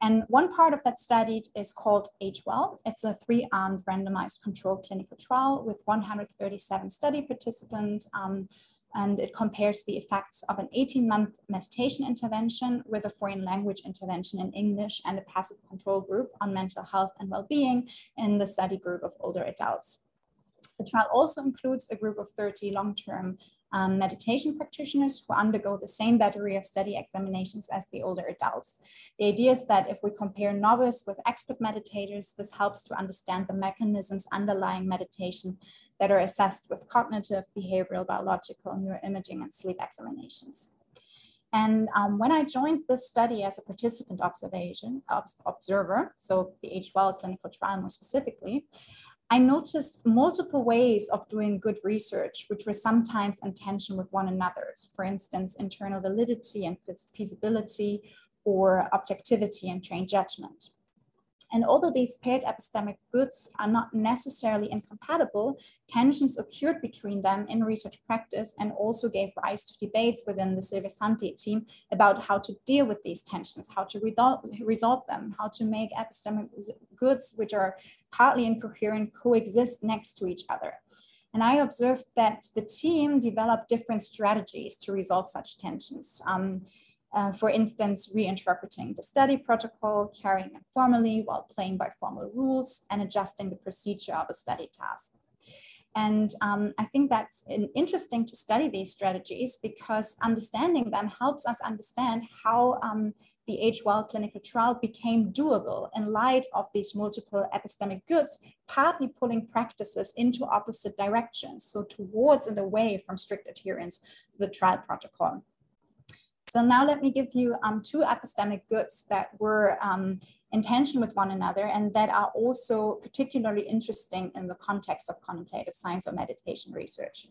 And one part of that study is called AgeWell. It's a three-armed randomized controlled clinical trial with 137 study participants. Um, and it compares the effects of an 18-month meditation intervention with a foreign language intervention in English and a passive control group on mental health and well-being in the study group of older adults. The trial also includes a group of 30 long-term um, meditation practitioners who undergo the same battery of study examinations as the older adults. The idea is that if we compare novice with expert meditators, this helps to understand the mechanisms underlying meditation that are assessed with cognitive, behavioral, biological, neuroimaging, and sleep examinations. And um, when I joined this study as a participant observation observer, so the AgeWell clinical trial more specifically, I noticed multiple ways of doing good research, which were sometimes in tension with one another. For instance, internal validity and feasibility, or objectivity and trained judgment. And although these paired epistemic goods are not necessarily incompatible, tensions occurred between them in research practice and also gave rise to debates within the Silver Santé team about how to deal with these tensions, how to resolve, resolve them, how to make epistemic goods, which are partly incoherent, coexist next to each other. And I observed that the team developed different strategies to resolve such tensions. Um, uh, for instance, reinterpreting the study protocol, carrying it formally while playing by formal rules, and adjusting the procedure of a study task. And um, I think that's interesting to study these strategies because understanding them helps us understand how um, the AgeWell clinical trial became doable in light of these multiple epistemic goods, partly pulling practices into opposite directions, so towards and away from strict adherence to the trial protocol. So now let me give you um, two epistemic goods that were um, in tension with one another and that are also particularly interesting in the context of contemplative science or meditation research.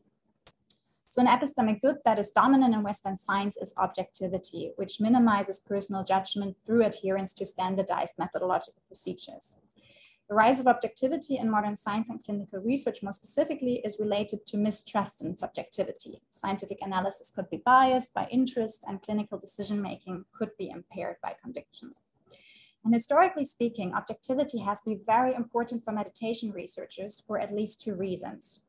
So an epistemic good that is dominant in Western science is objectivity, which minimizes personal judgment through adherence to standardized methodological procedures. The rise of objectivity in modern science and clinical research more specifically is related to mistrust and subjectivity. Scientific analysis could be biased by interest and clinical decision-making could be impaired by convictions. And historically speaking, objectivity has been very important for meditation researchers for at least two reasons.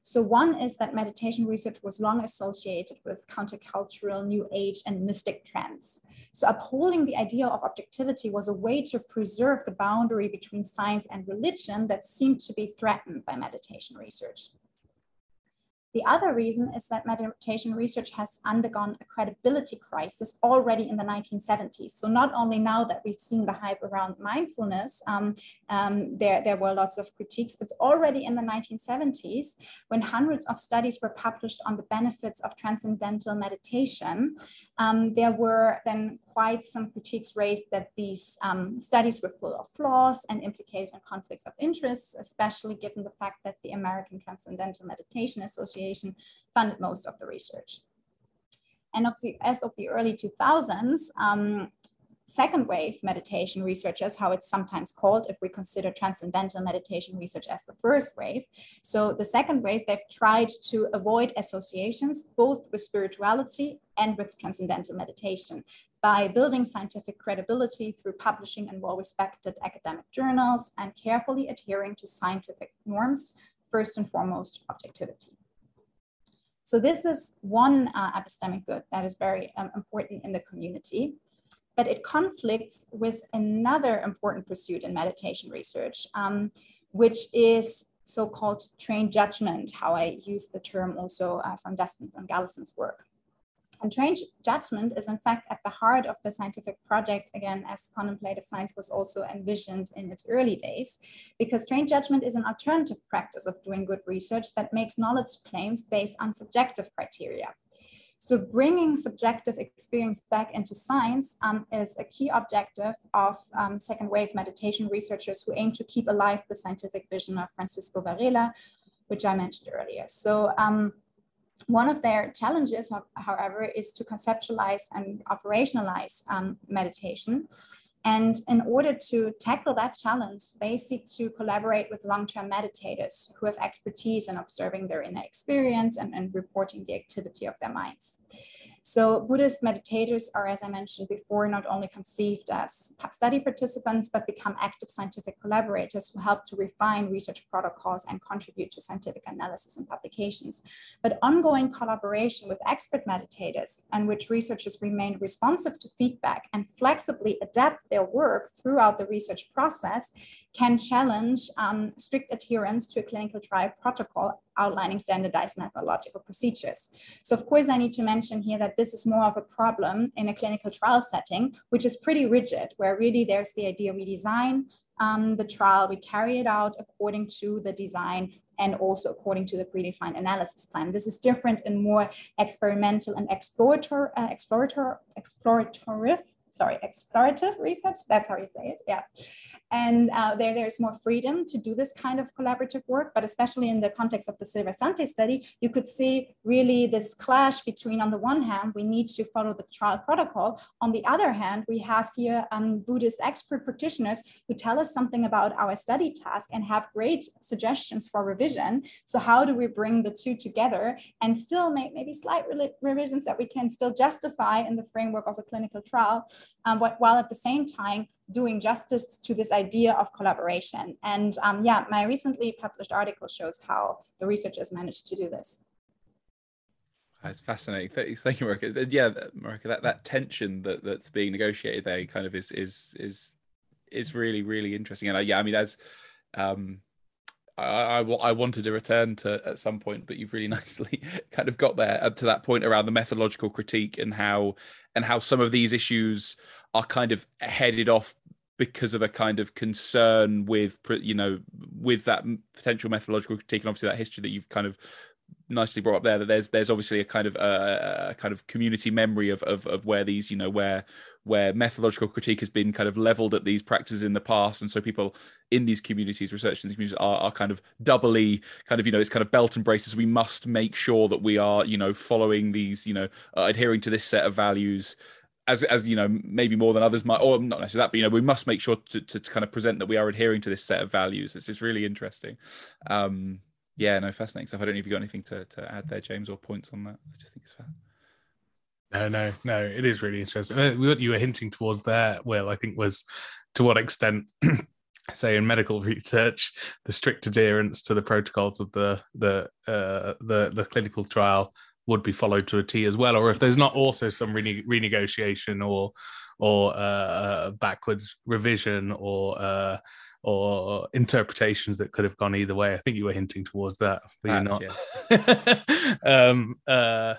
So one is that meditation research was long associated with countercultural, new age, and mystic trends. So upholding the idea of objectivity was a way to preserve the boundary between science and religion that seemed to be threatened by meditation research. The other reason is that meditation research has undergone a credibility crisis already in the 1970s. So not only now that we've seen the hype around mindfulness, um, um, there, there were lots of critiques, but already in the 1970s, when hundreds of studies were published on the benefits of transcendental meditation, um, there were then quite some critiques raised that these um, studies were full of flaws and implicated in conflicts of interest, especially given the fact that the American Transcendental Meditation Association funded most of the research. And of the, as of the early 2000s, um, second wave meditation researchers, how it's sometimes called if we consider transcendental meditation research as the first wave. So the second wave, they've tried to avoid associations both with spirituality and with transcendental meditation by building scientific credibility through publishing in well-respected academic journals and carefully adhering to scientific norms, first and foremost, objectivity. So this is one uh, epistemic good that is very um, important in the community but it conflicts with another important pursuit in meditation research, um, which is so-called trained judgment, how I use the term also uh, from Daston and Galison's work. And trained judgment is in fact at the heart of the scientific project, again, as contemplative science was also envisioned in its early days, because trained judgment is an alternative practice of doing good research that makes knowledge claims based on subjective criteria. So bringing subjective experience back into science um, is a key objective of um, second wave meditation researchers who aim to keep alive the scientific vision of Francisco Varela, which I mentioned earlier. So um, one of their challenges, however, is to conceptualize and operationalize um, meditation. And in order to tackle that challenge, they seek to collaborate with long-term meditators who have expertise in observing their inner experience and, and reporting the activity of their minds. So Buddhist meditators are, as I mentioned before, not only conceived as study participants, but become active scientific collaborators who help to refine research protocols and contribute to scientific analysis and publications. But ongoing collaboration with expert meditators and which researchers remain responsive to feedback and flexibly adapt their work throughout the research process can challenge um, strict adherence to a clinical trial protocol outlining standardized methodological procedures. So of course, I need to mention here that this is more of a problem in a clinical trial setting, which is pretty rigid, where really there's the idea we design um, the trial, we carry it out according to the design and also according to the predefined analysis plan. This is different and more experimental and explorator, uh, explorator, explorative sorry, explorative research. That's how you say it. Yeah. And uh, there, there's more freedom to do this kind of collaborative work, but especially in the context of the Silver Santé study, you could see really this clash between, on the one hand, we need to follow the trial protocol. On the other hand, we have here um, Buddhist expert practitioners who tell us something about our study task and have great suggestions for revision. So how do we bring the two together and still make maybe slight revisions that we can still justify in the framework of a clinical trial, um, but while at the same time doing justice to this idea of collaboration. And um, yeah, my recently published article shows how the researchers managed to do this. That's fascinating. Thank you, Mareike. Yeah, Mareike, that, that tension that, that's being negotiated there kind of is is is is really really interesting. And uh, yeah, I mean, as um, I, I, I wanted to return to at some point, but you've really nicely kind of got there up to that point around the methodological critique and how and how some of these issues are kind of headed off because of a kind of concern with you know with that potential methodological critique and obviously that history that you've kind of nicely brought up there that there's there's obviously a kind of uh, a kind of community memory of, of of where these you know where where methodological critique has been kind of leveled at these practices in the past. And so people in these communities research in these communities are, are kind of doubly kind of you know it's kind of belt and braces. We must make sure that we are you know following these you know uh, adhering to this set of values as as you know maybe more than others might or not necessarily that but you know we must make sure to, to, to kind of present that we are adhering to this set of values. This is really interesting. Um yeah no fascinating stuff. I don't know if you've got anything to, to add there james or points on that. I just think it's fair. No no no it is really interesting. Uh, what you were hinting towards there will i think was to what extent say in medical research the strict adherence to the protocols of the the uh, the the clinical trial would be followed to a T as well, or if there's not also some rene- renegotiation or or uh, uh, backwards revision or uh, or interpretations that could have gone either way. I think you were hinting towards that, but you're not. Yeah. um, uh,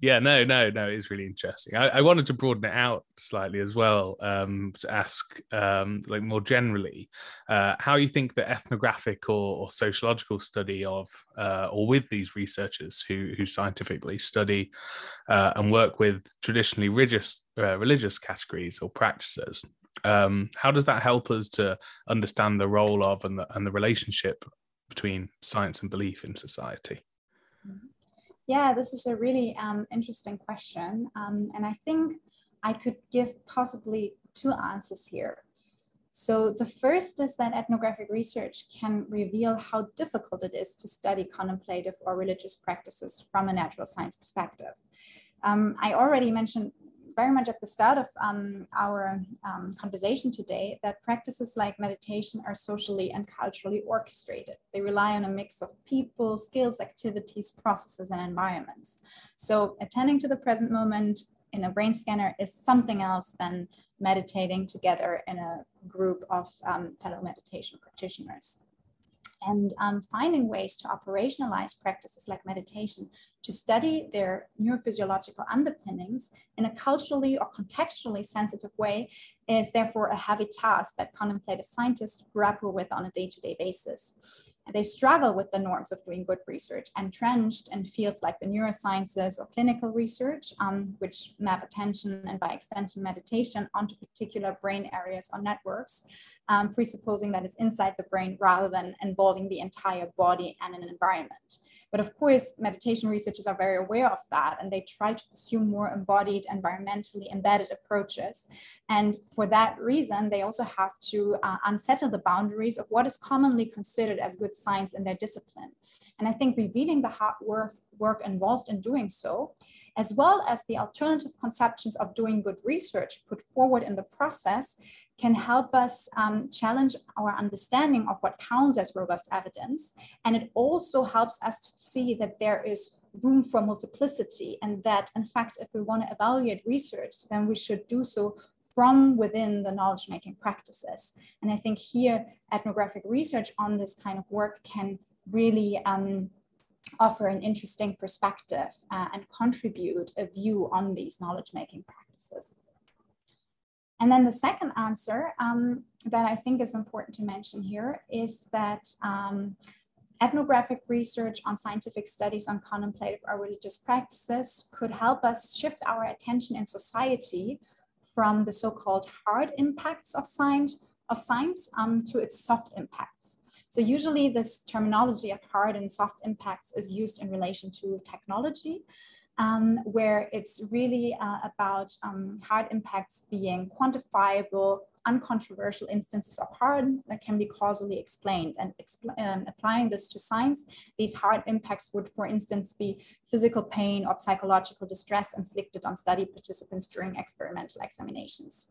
yeah, no, no, no, it's really interesting. I, I, wanted to broaden it out slightly as well um, to ask, um, like more generally, uh, how you think the ethnographic or, or sociological study of uh, or with these researchers who who scientifically study uh, and work with traditionally religious uh, religious categories or practices, um, how does that help us to understand the role of and the and the relationship between science and belief in society? Yeah, this is a really um, interesting question. Um, and I think I could give possibly two answers here. So the first is that ethnographic research can reveal how difficult it is to study contemplative or religious practices from a natural science perspective. Um, I already mentioned very much at the start of um, our um, conversation today that practices like meditation are socially and culturally orchestrated. They rely on a mix of people, skills, activities, processes, and environments. So attending to the present moment in a brain scanner is something else than meditating together in a group of um, fellow meditation practitioners and um, finding ways to operationalize practices like meditation to study their neurophysiological underpinnings in a culturally or contextually sensitive way is therefore a heavy task that contemplative scientists grapple with on a day-to-day basis. They struggle with the norms of doing good research, entrenched in fields like the neurosciences or clinical research, um, which map attention and by extension meditation onto particular brain areas or networks, um, presupposing that it's inside the brain rather than involving the entire body and an environment. But of course, meditation researchers are very aware of that and they try to pursue more embodied, environmentally embedded approaches. And for that reason, they also have to uh, unsettle the boundaries of what is commonly considered as good science in their discipline. And I think revealing the hard work, work involved in doing so as well as the alternative conceptions of doing good research put forward in the process can help us um, challenge our understanding of what counts as robust evidence. And it also helps us to see that there is room for multiplicity and that, in fact, if we want to evaluate research, then we should do so from within the knowledge making practices. And I think here, ethnographic research on this kind of work can really um, offer an interesting perspective uh, and contribute a view on these knowledge making practices. And then the second answer um, that I think is important to mention here is that um, ethnographic research on scientific studies on contemplative or religious practices could help us shift our attention in society from the so-called hard impacts of science, of science um, to its soft impacts. So usually this terminology of hard and soft impacts is used in relation to technology, um, where it's really uh, about um, hard impacts being quantifiable, uncontroversial instances of harm that can be causally explained. And um, applying this to science, these hard impacts would, for instance, be physical pain or psychological distress inflicted on study participants during experimental examinations.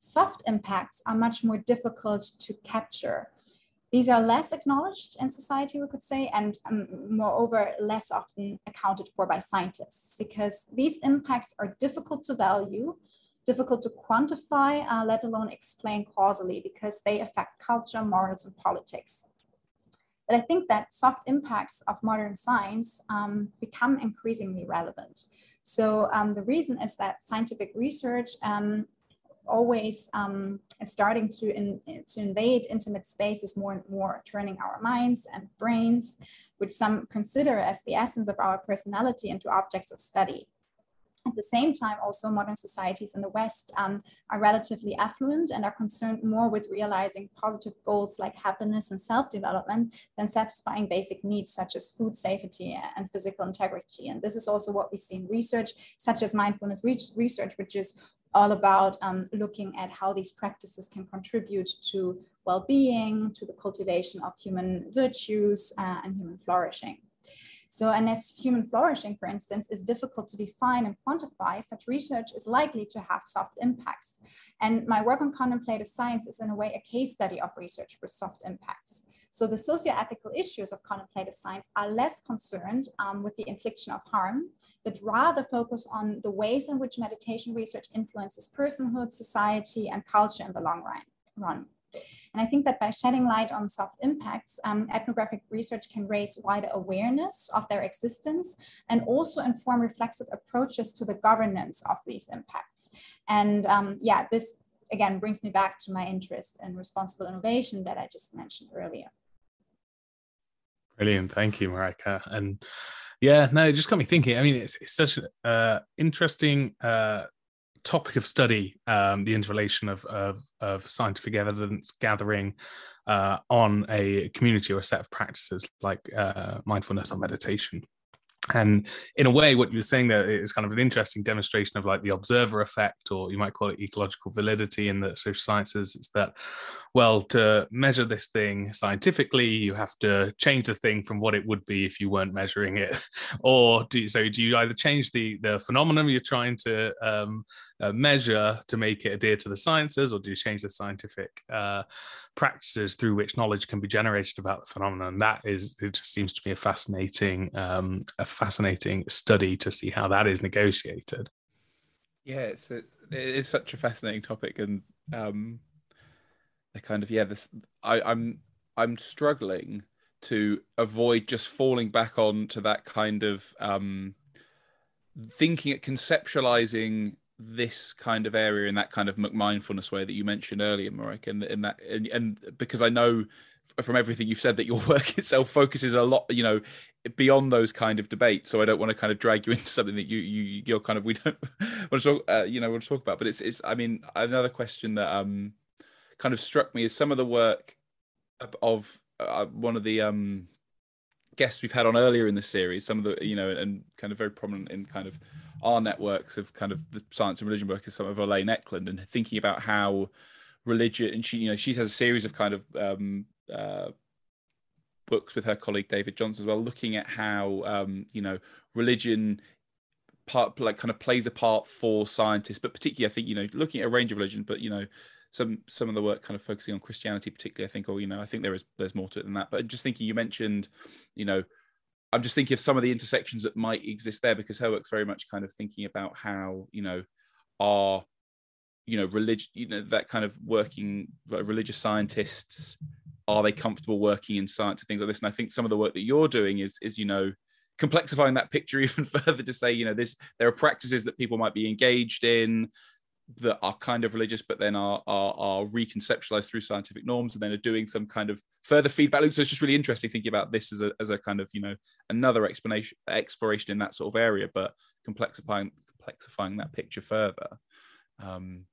Soft impacts are much more difficult to capture these are less acknowledged in society, we could say, and um, moreover, less often accounted for by scientists because these impacts are difficult to value, difficult to quantify, uh, let alone explain causally because they affect culture, morals, and politics. But I think that soft impacts of modern science um, become increasingly relevant. So um, the reason is that scientific research um, always um, starting to, in, to invade intimate spaces more and more, turning our minds and brains, which some consider as the essence of our personality, into objects of study. At the same time, also modern societies in the West um, are relatively affluent and are concerned more with realizing positive goals like happiness and self-development than satisfying basic needs such as food safety and physical integrity. And this is also what we see in research, such as mindfulness research, which is all about um, looking at how these practices can contribute to well-being, to the cultivation of human virtues uh, and human flourishing. So, and as human flourishing, for instance, is difficult to define and quantify, such research is likely to have soft impacts. And my work on contemplative science is in a way a case study of research with soft impacts. So the socio-ethical issues of contemplative science are less concerned um, with the infliction of harm, but rather focus on the ways in which meditation research influences personhood, society, and culture in the long run. And I think that by shedding light on soft impacts, um, ethnographic research can raise wider awareness of their existence and also inform reflexive approaches to the governance of these impacts. And um, yeah, this again brings me back to my interest in responsible innovation that I just mentioned earlier. Brilliant. Thank you, Mareike. And yeah, no, it just got me thinking. I mean, it's, it's such an uh, interesting uh, topic of study um, the interrelation of, of, of, scientific evidence gathering uh, on a community or a set of practices like uh, mindfulness or meditation. And in a way, what you're saying there is kind of an interesting demonstration of like the observer effect, or you might call it ecological validity in the social sciences. It's that, well, to measure this thing scientifically, you have to change the thing from what it would be if you weren't measuring it. or do you, so do you either change the the phenomenon you're trying to um, uh, measure to make it adhere to the sciences, or do you change the scientific uh, practices through which knowledge can be generated about the phenomenon? That is, it just seems to be a fascinating, um, a fascinating study to see how that is negotiated. Yeah, it's a, it is such a fascinating topic, and um, the kind of yeah, this I, I'm I'm struggling to avoid just falling back on to that kind of um, thinking at conceptualizing this kind of area in that kind of mindfulness way that you mentioned earlier, Marek, and in that and, and because I know from everything you've said that your work itself focuses a lot, you know, beyond those kind of debates. So I don't want to kind of drag you into something that you you you're kind of we don't want to talk, uh, you know, want to talk about. But it's it's I mean another question that um kind of struck me is some of the work of uh, one of the um guests we've had on earlier in the series, some of the you know, and kind of very prominent in kind of our networks of kind of the science and religion work is some of Elaine Ecklund, and thinking about how religion and she you know she has a series of kind of um, uh, books with her colleague David Johnson as well, looking at how um, you know religion part like kind of plays a part for scientists, but particularly I think you know looking at a range of religion, but you know some some of the work kind of focusing on Christianity, particularly. I think, or you know, I think there is there's more to it than that. But just thinking, you mentioned, you know, I'm just thinking of some of the intersections that might exist there because her work's very much kind of thinking about how you know are you know religion you know that kind of working like religious scientists are they comfortable working in science and things like this? And i think some of the work that you're doing is is you know complexifying that picture even further to say you know this there are practices that people might be engaged in that are kind of religious, but then are, are, are reconceptualized through scientific norms, and then are doing some kind of further feedback loop. So it's just really interesting thinking about this as a as a kind of you know another explanation exploration in that sort of area, but complexifying complexifying that picture further. Um,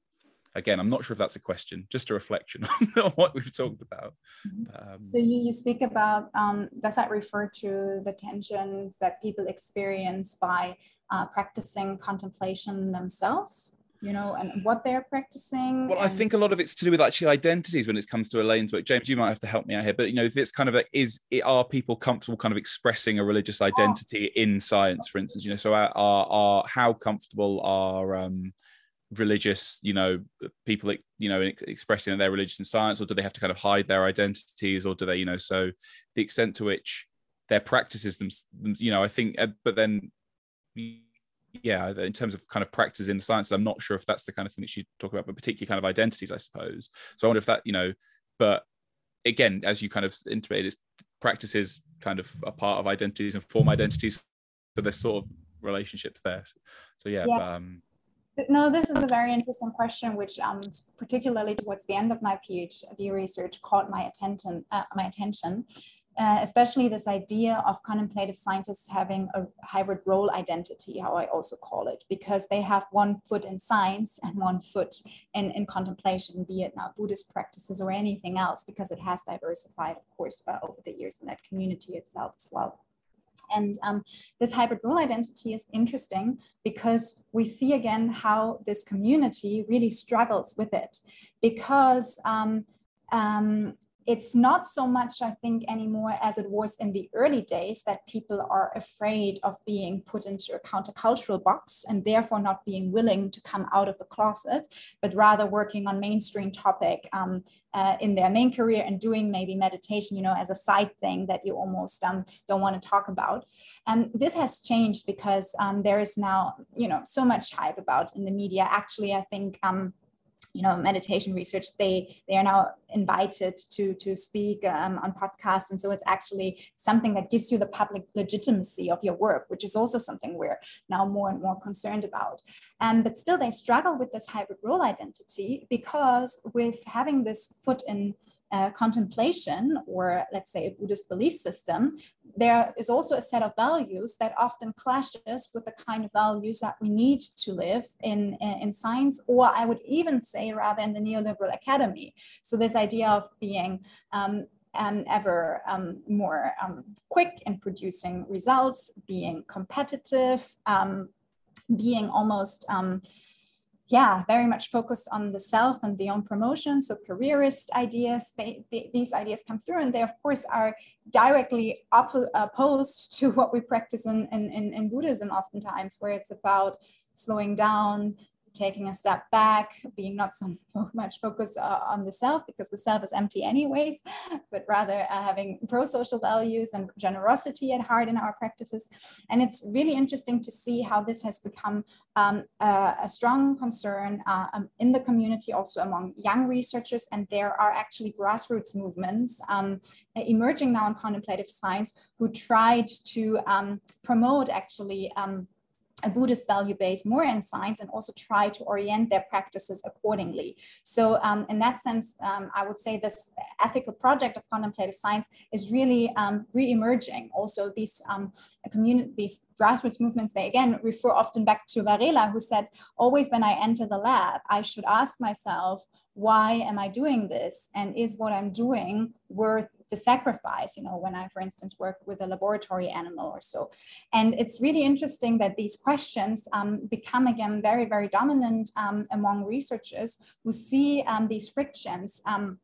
again, I'm not sure if that's a question, just a reflection on what we've talked about. Mm-hmm. Um, so you, you speak about, um, does that refer to the tensions that people experience by uh, practicing contemplation themselves? You know, and what they're practicing. Well, and... I think a lot of it's to do with actually identities when it comes to Elaine's work. James, you might have to help me out here, but you know, this kind of a, is are people comfortable kind of expressing a religious identity oh. in science, for instance? You know, so are, are, are how comfortable are um, religious, you know, people you know expressing their religion in science, or do they have to kind of hide their identities, or do they, you know, so the extent to which their practices them, you know, I think, uh, but then yeah, in terms of kind of practice in the sciences, I'm not sure if that's the kind of thing that she's talking about, but particularly kind of identities, I suppose. So I wonder if that, you know, but again, as you kind of intimated, practices kind of a part of identities and form identities. So there's sort of relationships there. So yeah. yeah. But, um, no, this is a very interesting question, which um, particularly towards the end of my PhD research caught my attention. Uh, my attention, uh, especially this idea of contemplative scientists having a hybrid role identity, how I also call it, because they have one foot in science and one foot in, in contemplation, be it now Buddhist practices or anything else, because it has diversified, of course, uh, over the years in that community itself as well. And um, this hybrid role identity is interesting because we see again how this community really struggles with it because um, um, it's not so much, I think, anymore as it was in the early days that people are afraid of being put into a countercultural box and therefore not being willing to come out of the closet, but rather working on mainstream topic um, uh, in their main career and doing maybe meditation, you know, as a side thing that you almost um, don't want to talk about. And this has changed because um, there is now, you know, so much hype about in the media. Actually, I think um, you know meditation research they they are now invited to to speak um, on podcasts. And so it's actually something that gives you the public legitimacy of your work which is also something we're now more and more concerned about. Um, but still they struggle with this hybrid role identity because with having this foot in uh, contemplation or let's say a Buddhist belief system, there is also a set of values that often clashes with the kind of values that we need to live in, in science, or I would even say rather in the neoliberal academy. So this idea of being um, um, ever um, more um, quick in producing results, being competitive, um, being almost um, yeah, very much focused on the self and the own promotion. So careerist ideas, they, they, these ideas come through and they of course are directly op- opposed to what we practice in, in, in Buddhism oftentimes, where it's about slowing down, taking a step back, being not so much focused uh, on the self because the self is empty anyways, but rather uh, having pro-social values and generosity at heart in our practices. And it's really interesting to see how this has become um, a, a, strong concern uh, um, in the community, also among young researchers. And there are actually grassroots movements um, emerging now in contemplative science who tried to um, promote actually um, a Buddhist value base more in science and also try to orient their practices accordingly. So, um, in that sense, um, I would say this ethical project of contemplative science is really um, re-emerging. Also, these um, community, these grassroots movements, they again refer often back to Varela, who said, "Always when I enter the lab, I should ask myself." Why am I doing this? And is what I'm doing worth the sacrifice, you know, when I, for instance, work with a laboratory animal or so. And it's really interesting that these questions um, become again very, very dominant um, among researchers who see um, these frictions um,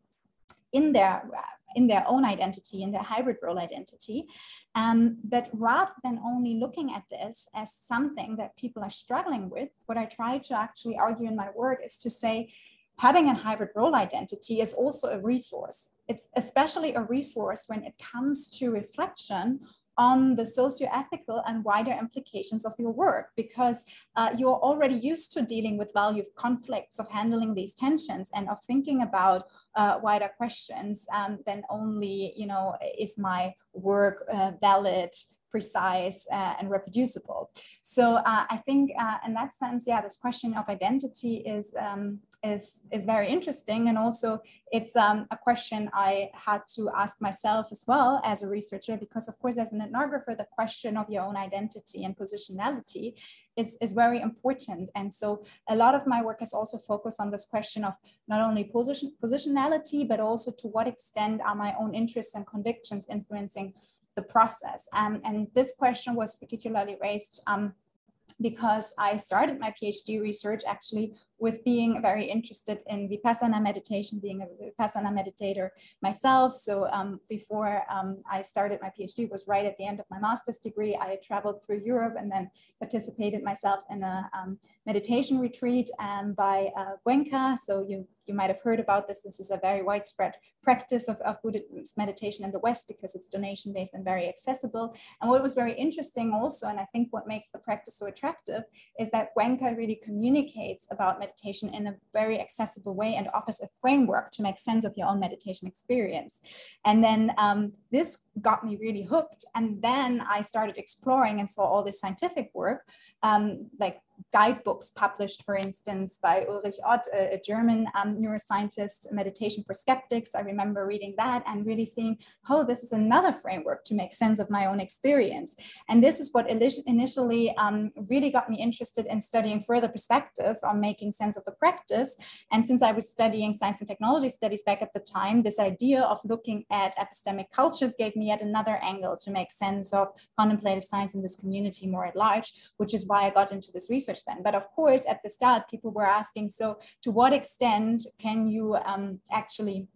in their in their own identity, in their hybrid role identity. Um, but rather than only looking at this as something that people are struggling with, what I try to actually argue in my work is to say, having a hybrid role identity is also a resource. It's especially a resource when it comes to reflection on the socio-ethical and wider implications of your work because uh, you're already used to dealing with value conflicts of handling these tensions and of thinking about uh, wider questions um, than only you know is my work uh, valid precise uh, and reproducible. So uh, I think uh, in that sense, yeah, this question of identity is um, is is very interesting, and also it's um, a question I had to ask myself as well as a researcher, because of course, as an ethnographer, the question of your own identity and positionality is, is very important. And so a lot of my work has also focused on this question of not only position positionality, but also to what extent are my own interests and convictions influencing the process. Um, and this question was particularly raised um, because I started my PhD research actually with being very interested in Vipassana meditation, being a Vipassana meditator myself. So um, before um, I started my PhD was right at the end of my master's degree. I traveled through Europe and then participated myself in a um, meditation retreat um, by uh. So you, you might have heard about this. This is a very widespread practice of, of Buddhist meditation in the West because it's donation based and very accessible. And what was very interesting also, and I think what makes the practice so attractive, is that Goenka really communicates about meditation in a very accessible way and offers a framework to make sense of your own meditation experience. And then um, this got me really hooked. And then I started exploring and saw all this scientific work, um, like guidebooks published, for instance, by Ulrich Ott, a, a German um, neuroscientist, Meditation for Skeptics. I remember reading that and really seeing, oh, this is another framework to make sense of my own experience. And this is what initially um, really got me interested in studying further perspectives on making sense of the practice. And since I was studying science and technology studies back at the time, this idea of looking at epistemic cultures gave me yet another angle to make sense of contemplative science in this community more at large, which is why I got into this research then. But of course, at the start, people were asking, so to what extent can you um, actually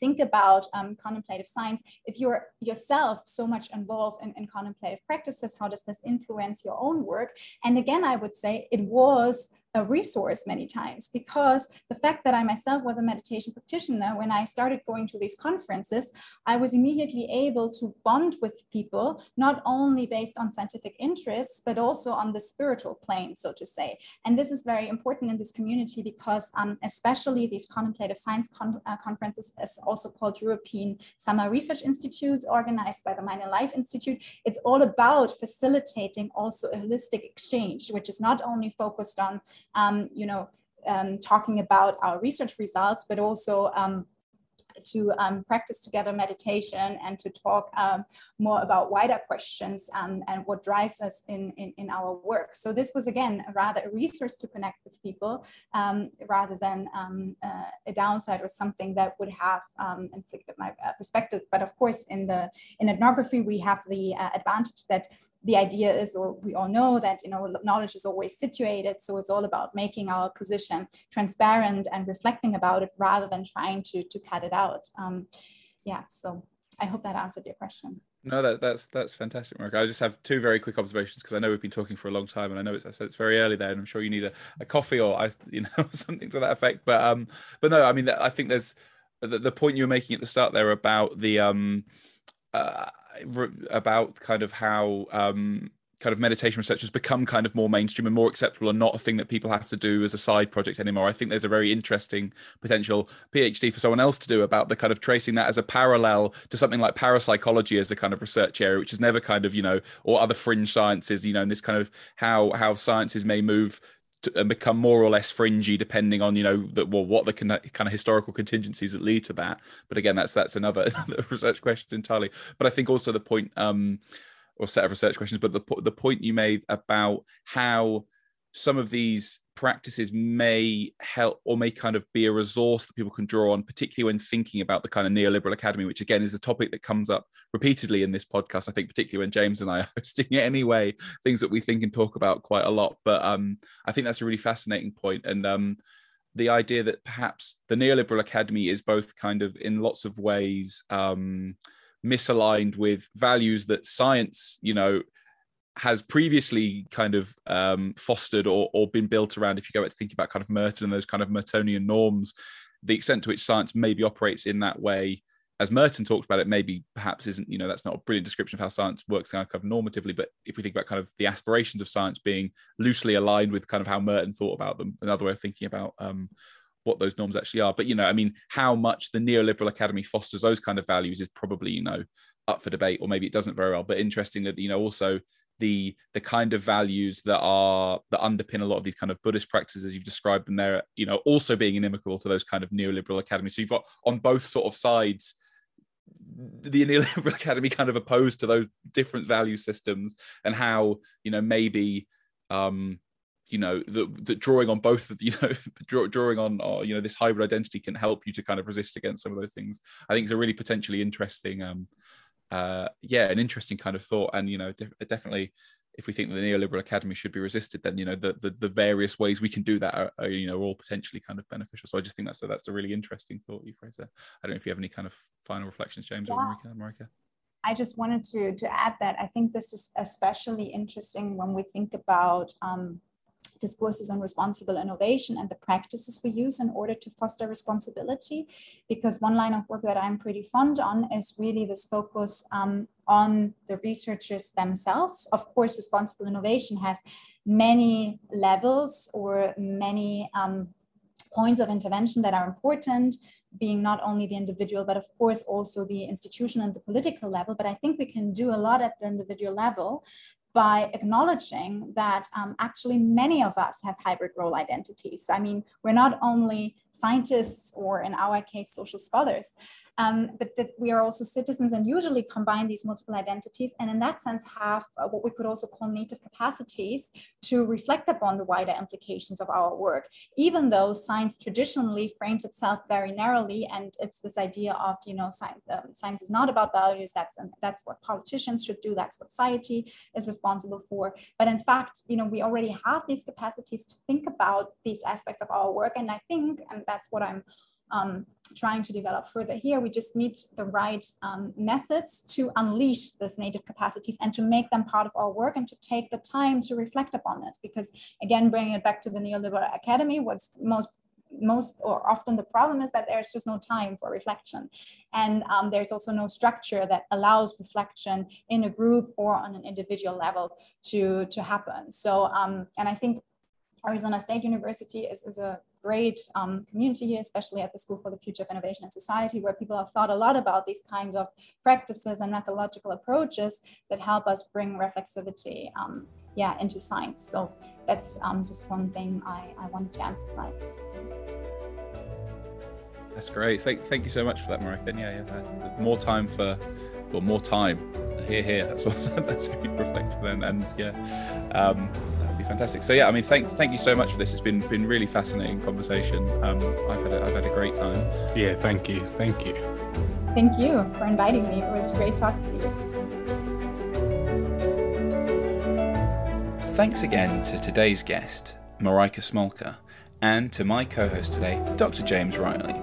think about um, contemplative science if you're yourself so much involved in, in, contemplative practices how does this influence your own work and again i would say it was a resource many times because the fact that I myself was a meditation practitioner, when I started going to these conferences, I was immediately able to bond with people, not only based on scientific interests, but also on the spiritual plane, so to say. And this is very important in this community because um, especially these contemplative science con uh, conferences, as also called European Summer Research Institutes, organized by the Mind and Life Institute, it's all about facilitating also a holistic exchange, which is not only focused on um, you know, um, talking about our research results, but also um, to um, practice together meditation and to talk um, more about wider questions um, and what drives us in, in, in, our work. So this was again rather a resource to connect with people um, rather than um, uh, a downside or something that would have um, inflicted my uh, perspective. But of course, in the in ethnography, we have the uh, advantage that the idea is, or we all know that you know knowledge is always situated, so it's all about making our position transparent and reflecting about it rather than trying to to cut it out. Um, yeah, so I hope that answered your question. No, that, that's that's fantastic, Mark. I just have two very quick observations because I know we've been talking for a long time, and I know it's I said it's very early there, and I'm sure you need a, a coffee or I, you know something to that effect. But um, but no, I mean I think there's the, the point you were making at the start there about the um, uh, about kind of how um kind of meditation research has become kind of more mainstream and more acceptable and not a thing that people have to do as a side project anymore. I think there's a very interesting potential PhD for someone else to do about the kind of tracing that as a parallel to something like parapsychology as a kind of research area, which is never kind of, you know, or other fringe sciences, you know, and this kind of how how sciences may move to, and become more or less fringy depending on you know the, well, what the kind of historical contingencies that lead to that. But again that's that's another, another research question entirely. But i think also the point um or set of research questions, but the the point you made about how some of these practices may help or may kind of be a resource that people can draw on, particularly when thinking about the kind of neoliberal academy, which again is a topic that comes up repeatedly in this podcast. I think particularly when James and I are hosting it anyway, things that we think and talk about quite a lot. But um, I think that's a really fascinating point. And um, the idea that perhaps the neoliberal academy is both kind of in lots of ways um, misaligned with values that science, you know, has previously kind of um, fostered or, or been built around. If you go back to thinking about kind of Merton and those kind of Mertonian norms, the extent to which science maybe operates in that way, as Merton talked about it, maybe perhaps isn't, you know, that's not a brilliant description of how science works kind of normatively. But if we think about kind of the aspirations of science being loosely aligned with kind of how Merton thought about them, another way of thinking about um, what those norms actually are. But you know, I mean, how much the neoliberal academy fosters those kind of values is probably you know up for debate, or maybe it doesn't very well. But interesting that you know also the the kind of values that are that underpin a lot of these kind of Buddhist practices as you've described them there, you know, also being inimical to those kind of neoliberal academies. So you've got on both sort of sides the neoliberal academy kind of opposed to those different value systems and how you know maybe um you know the, the drawing on both of you know draw, drawing on uh, you know this hybrid identity can help you to kind of resist against some of those things i think it's a really potentially interesting um uh yeah an interesting kind of thought. And you know def- definitely if we think that the neoliberal academy should be resisted then you know the, the, the various ways we can do that are, are, you know all potentially kind of beneficial. So i just think that's a, that's a really interesting thought you fraser i don't know if you have any kind of final reflections james yeah. or Mareike, Mareike? I just wanted to to add that I think this is especially interesting when we think about um, discourses on responsible innovation and the practices we use in order to foster responsibility. Because one line of work that I'm pretty fond on is really this focus um, on the researchers themselves. Of course, responsible innovation has many levels or many um, points of intervention that are important being not only the individual, but of course also the institution and the political level. But I think we can do a lot at the individual level by acknowledging that um, actually many of us have hybrid role identities. I mean, we're not only scientists or in our case, social scholars, um, but that we are also citizens and usually combine these multiple identities and in that sense have uh, what we could also call native capacities to reflect upon the wider implications of our work, even though science traditionally frames itself very narrowly and it's this idea of, you know, science, um, science is not about values, that's, um, that's what politicians should do, that's what society is responsible for. But in fact, you know, we already have these capacities to think about these aspects of our work. And I think, and that's what I'm um, trying to develop further here. We just need the right um, methods to unleash these native capacities and to make them part of our work and to take the time to reflect upon this. Because again, bringing it back to the neoliberal academy, what's most most or often the problem is that there's just no time for reflection and um, there's also no structure that allows reflection in a group or on an individual level to to happen so um, and i think Arizona State University is, is a great um, community here, especially at the School for the Future of Innovation and Society, where people have thought a lot about these kind of practices and methodological approaches that help us bring reflexivity um, yeah, into science. So that's um, just one thing I, I wanted to emphasize. That's great. Thank, thank you so much for that, Mareike. Yeah, yeah, more time for, well, more time. Here, here. That's what that's very reflective and, and yeah. Be fantastic. So yeah, I mean, thank thank you so much for this. It's been been really fascinating conversation. Um, I've had a, I've had a great time. Yeah, thank you, thank you. Thank you for inviting me. It was great talking to you. Thanks again to today's guest, Mareike Smolka, and to my co-host today, Dr. James Riley.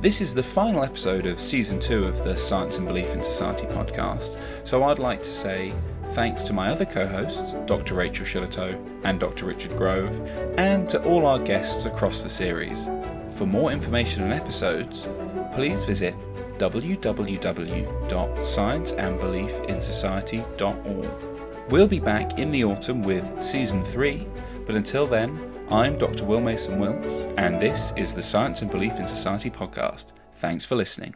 This is the final episode of season two of the Science and Belief in Society podcast, so I'd like to say thanks to my other co hosts, Dr. Rachel Shillitoe and Dr. Richard Grove, and to all our guests across the series. For more information on episodes, please visit www.scienceandbeliefinsociety.org. We'll be back in the autumn with Season 3, but until then, I'm Dr. Will Mason-Wilkes, and this is the Science and Belief in Society podcast. Thanks for listening.